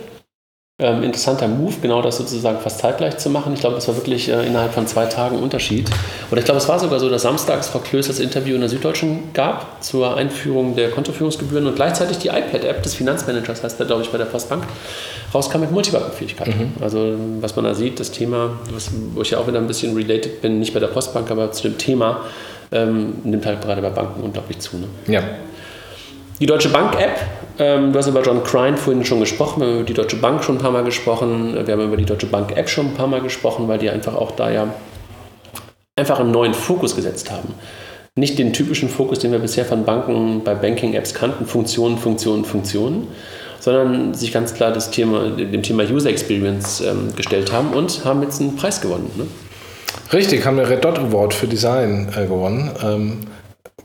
Ähm, interessanter Move, genau das sozusagen fast zeitgleich zu machen. Ich glaube, das war wirklich äh, innerhalb von zwei Tagen Unterschied. Oder ich glaube, es war sogar so, dass samstags Frau Klöß das Interview in der Süddeutschen gab zur Einführung der Kontoführungsgebühren und gleichzeitig die iPad-App des Finanzmanagers, heißt der, glaube ich, bei der Postbank, rauskam mit Multibankenfähigkeit. Mhm. Also, was man da sieht, das Thema, was, wo ich ja auch wieder ein bisschen related bin, nicht bei der Postbank, aber zu dem Thema, ähm, nimmt halt gerade bei Banken unglaublich zu. Ne? Ja. Die Deutsche Bank-App, ähm, du hast über John Crine vorhin schon gesprochen, wir haben über die Deutsche Bank schon ein paar Mal gesprochen, wir haben über die Deutsche Bank-App schon ein paar Mal gesprochen, weil die einfach auch da ja einfach einen neuen Fokus gesetzt haben. Nicht den typischen Fokus, den wir bisher von Banken bei Banking-Apps kannten, Funktionen, Funktionen, Funktionen, sondern sich ganz klar das Thema, dem Thema User Experience ähm, gestellt haben und haben jetzt einen Preis gewonnen. Ne? Richtig, haben wir Red Dot Award für Design äh, gewonnen. Ähm,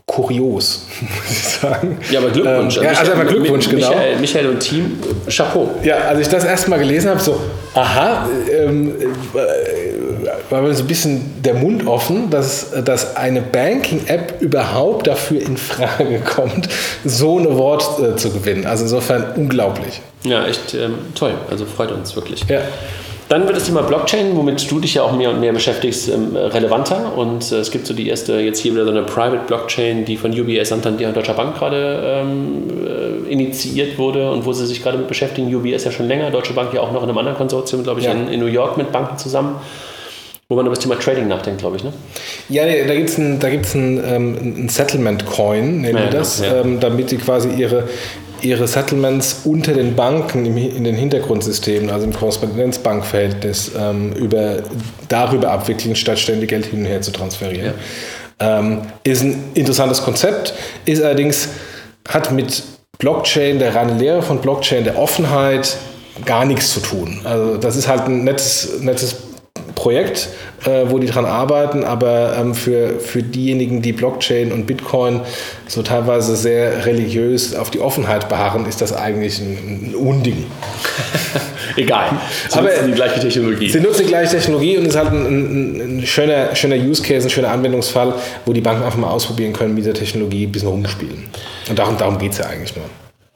kurios, muss ich sagen. Ja, aber Glückwunsch. Ähm, ja, also einmal Glückwunsch, Michael, genau. Michael, Michael und Team, Chapeau. Ja, als ich das erste Mal gelesen habe, so, aha, ähm, äh, war mir so ein bisschen der Mund offen, dass, dass eine Banking-App überhaupt dafür in Frage kommt, so ein Award äh, zu gewinnen. Also insofern unglaublich. Ja, echt ähm, toll. Also freut uns wirklich. Ja. Dann wird das Thema Blockchain, womit du dich ja auch mehr und mehr beschäftigst, ähm, relevanter. Und äh, es gibt so die erste, jetzt hier wieder so eine Private Blockchain, die von UBS Santander und Deutscher Bank gerade ähm, äh, initiiert wurde und wo sie sich gerade mit beschäftigen. UBS ja schon länger, Deutsche Bank ja auch noch in einem anderen Konsortium, glaube ich, ja. in, in New York mit Banken zusammen wo man über das Thema Trading nachdenkt, glaube ich. Ne? Ja, da gibt es ein, ein, ähm, ein Settlement-Coin, nennen ja, wir das, ja. ähm, damit sie quasi ihre, ihre Settlements unter den Banken in den Hintergrundsystemen, also im Korrespondenzbankverhältnis, ähm, über, darüber abwickeln, statt ständig Geld hin und her zu transferieren. Ja. Ähm, ist ein interessantes Konzept, ist allerdings, hat mit Blockchain, der reinen Lehre von Blockchain, der Offenheit gar nichts zu tun. Also das ist halt ein nettes, nettes Projekt, äh, wo die dran arbeiten, aber ähm, für, für diejenigen, die Blockchain und Bitcoin so teilweise sehr religiös auf die Offenheit beharren, ist das eigentlich ein, ein Unding. Egal. Sie aber nutzen die gleiche Technologie. Sie nutzen die gleiche Technologie und es ist halt ein, ein, ein, schöner, schöner Use Case, ein schöner Anwendungsfall, wo die Banken einfach mal ausprobieren können, mit der Technologie ein bisschen rumspielen. Und darum, darum geht es ja eigentlich nur.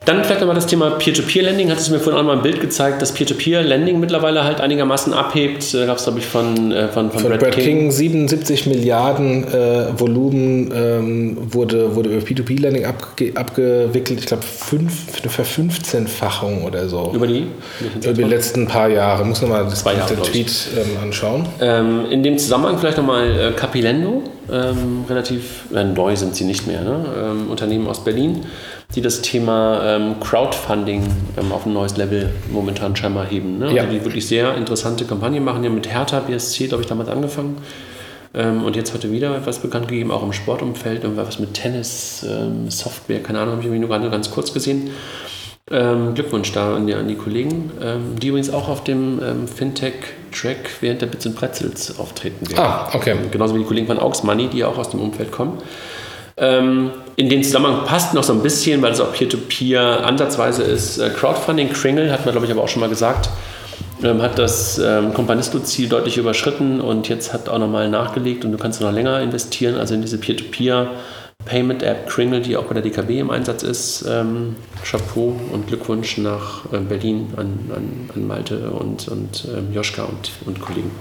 Dann vielleicht nochmal das Thema Peer-to-Peer-Lending. Hattest du mir vorhin auch mal ein Bild gezeigt, dass Peer-to-Peer-Lending mittlerweile halt einigermaßen abhebt. Da gab es, glaube ich, von, äh, von, von, von Brad, Brad King. King. 77 Milliarden äh, Volumen ähm, wurde, wurde über Peer-to-Peer-Lending abge abgewickelt. Ich glaube, eine Verfünfzehnfachung oder so. Über die? Über die letzten paar Jahre. Muss nochmal den Tweet ähm, anschauen. Ähm, in dem Zusammenhang vielleicht nochmal äh, Capilendo. Ähm, relativ äh, neu sind sie nicht mehr. Ne? Ähm, Unternehmen aus Berlin die das Thema ähm, Crowdfunding ähm, auf ein neues Level momentan scheinbar heben. Ne? Ja. Also die wirklich sehr interessante Kampagnen machen. Die haben mit Hertha BSC, glaube ich, damals angefangen. Ähm, und jetzt heute wieder etwas bekannt gegeben, auch im Sportumfeld, irgendwas mit Tennis, ähm, Software, keine Ahnung, habe ich nur gerade ganz kurz gesehen. Ähm, Glückwunsch da an die, an die Kollegen, ähm, die übrigens auch auf dem Fintech-Track während der Bits und Pretzels auftreten werden. Ah, okay. Genauso wie die Kollegen von Aux Money, die auch aus dem Umfeld kommen. Ähm, in den Zusammenhang passt noch so ein bisschen, weil es auch Peer-to-Peer ansatzweise ist. Äh, Crowdfunding, Kringle, hat man glaube ich aber auch schon mal gesagt, ähm, hat das ähm, Kompanisto-Ziel deutlich überschritten und jetzt hat auch nochmal nachgelegt und du kannst noch länger investieren, also in diese Peer-to-Peer. Payment-App Kringle, die auch bei der DKB im Einsatz ist. Ähm, Chapeau und Glückwunsch nach äh, Berlin an, an, an Malte und, und ähm, Joschka und, und Kollegen.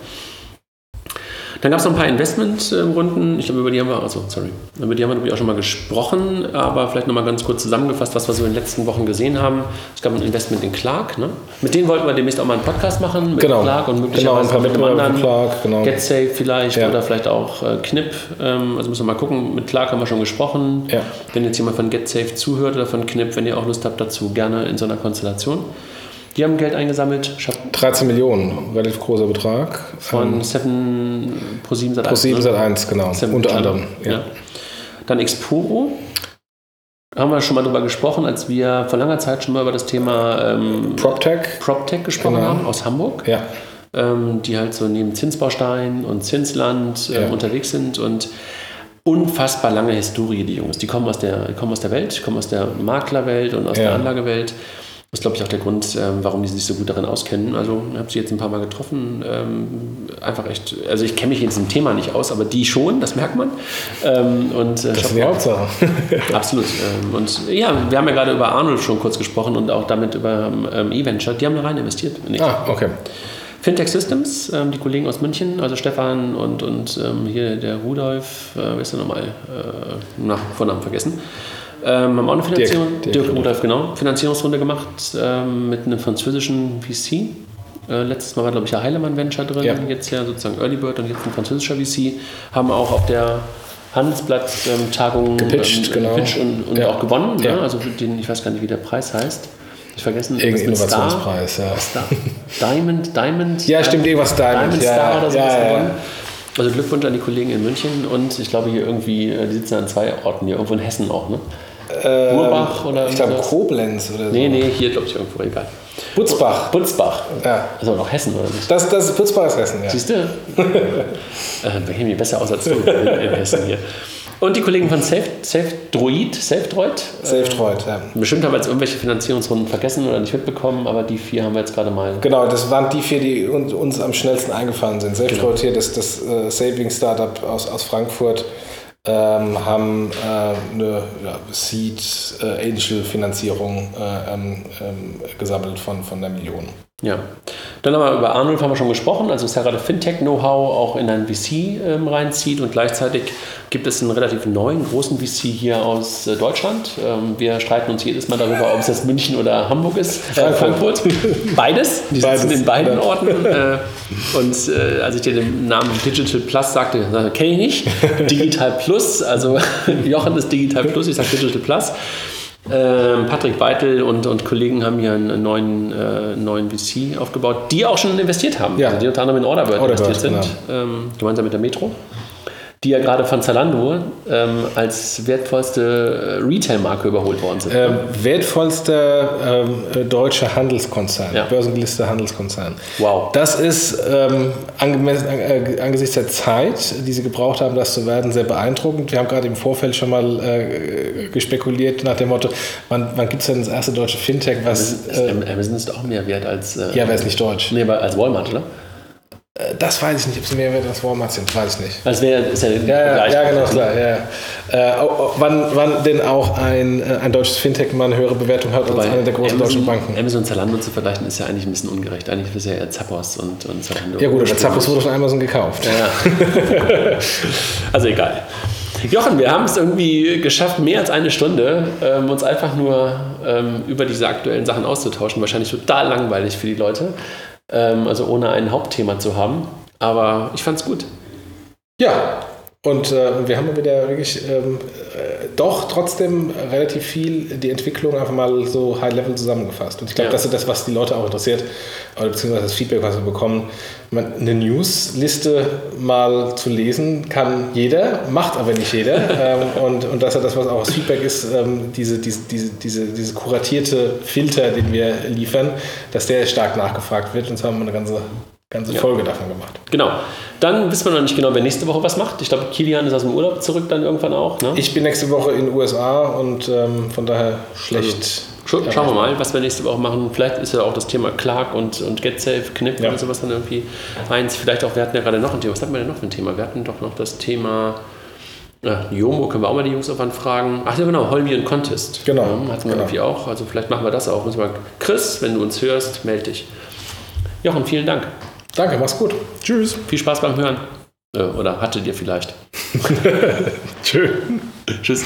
Dann gab es noch ein paar Investmentrunden. Ich glaube, über die haben wir, also sorry, über die haben wir natürlich auch schon mal gesprochen, aber vielleicht nochmal ganz kurz zusammengefasst, was wir so in den letzten Wochen gesehen haben. Es gab ein Investment in Clark. Ne? Mit denen wollten wir demnächst auch mal einen Podcast machen, mit genau. Clark und möglicherweise genau, mit einem anderen. Clark, genau. GetSafe vielleicht ja. oder vielleicht auch äh, Knip. Ähm, also müssen wir mal gucken. Mit Clark haben wir schon gesprochen. Ja. Wenn jetzt jemand von GetSafe zuhört oder von Knip, wenn ihr auch Lust habt dazu, gerne in so einer Konstellation. Die haben Geld eingesammelt. 13 Millionen, relativ großer Betrag. Von ähm, Seven Pro 7 Sat 1. Pro 7 Sat 1, genau. Seven Unter anderem. Ja. ja. Dann Exporo. Haben wir schon mal drüber gesprochen, als wir vor langer Zeit schon mal über das Thema ähm, PropTech. PropTech gesprochen genau. haben aus Hamburg. Ja. ähm, die halt so neben Zinsbaustein und Zinsland äh, Ja. unterwegs sind und unfassbar lange Historie, die Jungs. Die kommen aus der, kommen aus der Welt, kommen aus der Maklerwelt und aus Ja. der Anlagewelt. Das ist, glaube ich, auch der Grund, ähm, warum die sich so gut darin auskennen. Also, ich habe sie jetzt ein paar Mal getroffen. Ähm, einfach echt, also ich kenne mich in diesem Thema nicht aus, aber die schon, das merkt man. Ähm, und, äh, Das ist die Hauptsache. Absolut. Und ja, wir haben ja gerade über Arnold schon kurz gesprochen und auch damit über ähm, eVenture. Die haben da rein investiert. ah, okay. Fintech Systems, ähm, die Kollegen aus München, also Stefan und, und ähm, hier der Rudolf, äh, wer ist der nochmal? Äh, nach Vornamen vergessen. Ähm, haben auch eine Finanzierung, Dirk Dirk, Rudolf. Rudolf, genau, Finanzierungsrunde gemacht ähm, mit einem französischen VC. Äh, letztes Mal war, glaube ich, der Heilemann Venture drin, Ja. jetzt ja sozusagen Early Bird und jetzt ein französischer VC. Haben auch auf der Handelsblatt-Tagung Gepitcht, genau. gepitcht und, und Ja. auch gewonnen. Ja. Ne? Also für den, ich weiß gar nicht, wie der Preis heißt. Ich vergessen. Irgendein irgendwas mit Star. Innovationspreis, ja. Star. Diamond, Diamond. Ja, stimmt, irgendwas Diamond. Diamond ja, Star oder so ja, gewonnen. Also Glückwunsch an die Kollegen in München und ich glaube hier irgendwie, äh, die sitzen an zwei Orten hier, irgendwo in Hessen auch, ne? Ähm, Burbach oder Ich glaube sowas? Koblenz oder so. Nee, nee, hier glaube ich irgendwo, egal. Butzbach. Butzbach. Ja. Also noch Hessen oder nicht? Das, das ist Butzbach ist Hessen, ja. Siehst du? äh, wir besser aus als du in, in Hessen hier. Und die Kollegen von Safe, Safe Droid, Safe Droid. Safe Droid, ja. Bestimmt haben wir jetzt irgendwelche Finanzierungsrunden vergessen oder nicht mitbekommen, aber die vier haben wir jetzt gerade mal. Genau, das waren die vier, die uns, uns am schnellsten eingefallen sind. Genau. Droid hier, das, das äh, Savings-Startup aus, aus Frankfurt, ähm, haben äh, eine ja, Seed-Angel-Finanzierung äh, ähm, ähm, gesammelt von, von der Million. Ja. Dann haben wir über Arnold haben wir schon gesprochen, also er gerade Fintech-Know-how auch in ein VC ähm, reinzieht und gleichzeitig gibt es einen relativ neuen großen VC hier aus äh, Deutschland. Ähm, wir streiten uns jedes Mal darüber, ob es jetzt München oder Hamburg ist. Äh, Frankfurt. Beides. Die Beides, sitzen in beiden. Orten. Äh, und äh, als ich dir den Namen Digital Plus sagte, kenne ich nicht. Digital Plus, also Jochen ist Digital Plus, ich sage Digital Plus. Ähm, Patrick Beitel und, und Kollegen haben hier einen neuen, äh, neuen VC aufgebaut, die auch schon investiert haben. Ja. Also die unter anderem in Orderbird, Orderbird, investiert sind, ähm, gemeinsam mit der Metro. Die ja gerade von Zalando ähm, als wertvollste äh, Retail-Marke überholt worden sind. Ähm, wertvollster ähm, äh, deutscher Handelskonzern, Ja. börsengelisteter Handelskonzern. Wow. Das ist ähm, angemessen, äh, angesichts der Zeit, die sie gebraucht haben, das zu werden, sehr beeindruckend. Wir haben gerade im Vorfeld schon mal äh, gespekuliert nach dem Motto, wann, wann gibt es denn das erste deutsche Fintech, was... Ist, Äh, Amazon ist auch mehr wert als, äh, ja, wer ist nicht deutsch? nee, aber als Walmart, oder? Äh, Das weiß ich nicht, ob sie mehr wert als Walmart sind, weiß ich nicht. Als wäre ist ja, Ja, ja, genau, klar. Ja. Äh, wann, wann denn auch ein, äh, ein deutsches Fintech mal eine höhere Bewertung hat als Weil eine der großen Amazon, deutschen Banken? Amazon und Zalando zu vergleichen ist ja eigentlich ein bisschen ungerecht. Eigentlich ist ja eher Zappos und, und Zalando. Ja gut, aber Zappos wurde von Amazon gekauft. Ja. also egal. Jochen, wir haben es irgendwie geschafft, mehr als eine Stunde ähm, uns einfach nur ähm, über diese aktuellen Sachen auszutauschen. Wahrscheinlich total langweilig für die Leute. Ähm, also ohne ein Hauptthema zu haben. Aber ich fand's gut. Ja, und äh, wir haben wieder wirklich ähm, äh, doch trotzdem relativ viel die Entwicklung einfach mal so high-level zusammengefasst. Und ich glaube, Ja. das ist das, was die Leute auch interessiert, oder beziehungsweise das Feedback, was wir bekommen. Man, eine Newsliste mal zu lesen kann jeder, macht aber nicht jeder. ähm, und, und das ist das, was auch das Feedback ist, ähm, diese, diese, diese, diese, diese kuratierte Filter, den wir liefern, dass der stark nachgefragt wird. Und so haben wir eine ganze, ganze Folge davon gemacht. Genau. Dann wissen wir noch nicht genau, wer nächste Woche was macht. Ich glaube, Kilian ist aus dem Urlaub zurück dann irgendwann auch. Ne? Ich bin nächste Woche in den USA und ähm, von daher schlecht. Scha schauen wir mal, was wir nächste Woche machen. Vielleicht ist ja auch das Thema Clark und, und GetSafe, Knipp Ja. oder sowas dann irgendwie eins. Vielleicht auch, wir hatten ja gerade noch ein Thema. Was hatten wir denn noch für ein Thema? Wir hatten doch noch das Thema ja, Jomo, können wir auch mal die Jungs auf fragen. Ach ja, genau, Holmi und Contest. Genau, Ja, hatten wir genau. irgendwie auch. Also vielleicht machen wir das auch. Chris, wenn du uns hörst, melde dich. Jochen, vielen Dank. Danke, mach's gut. Tschüss. Viel Spaß beim Hören. Äh, Oder hattet ihr vielleicht. Tschüss. Tschüss.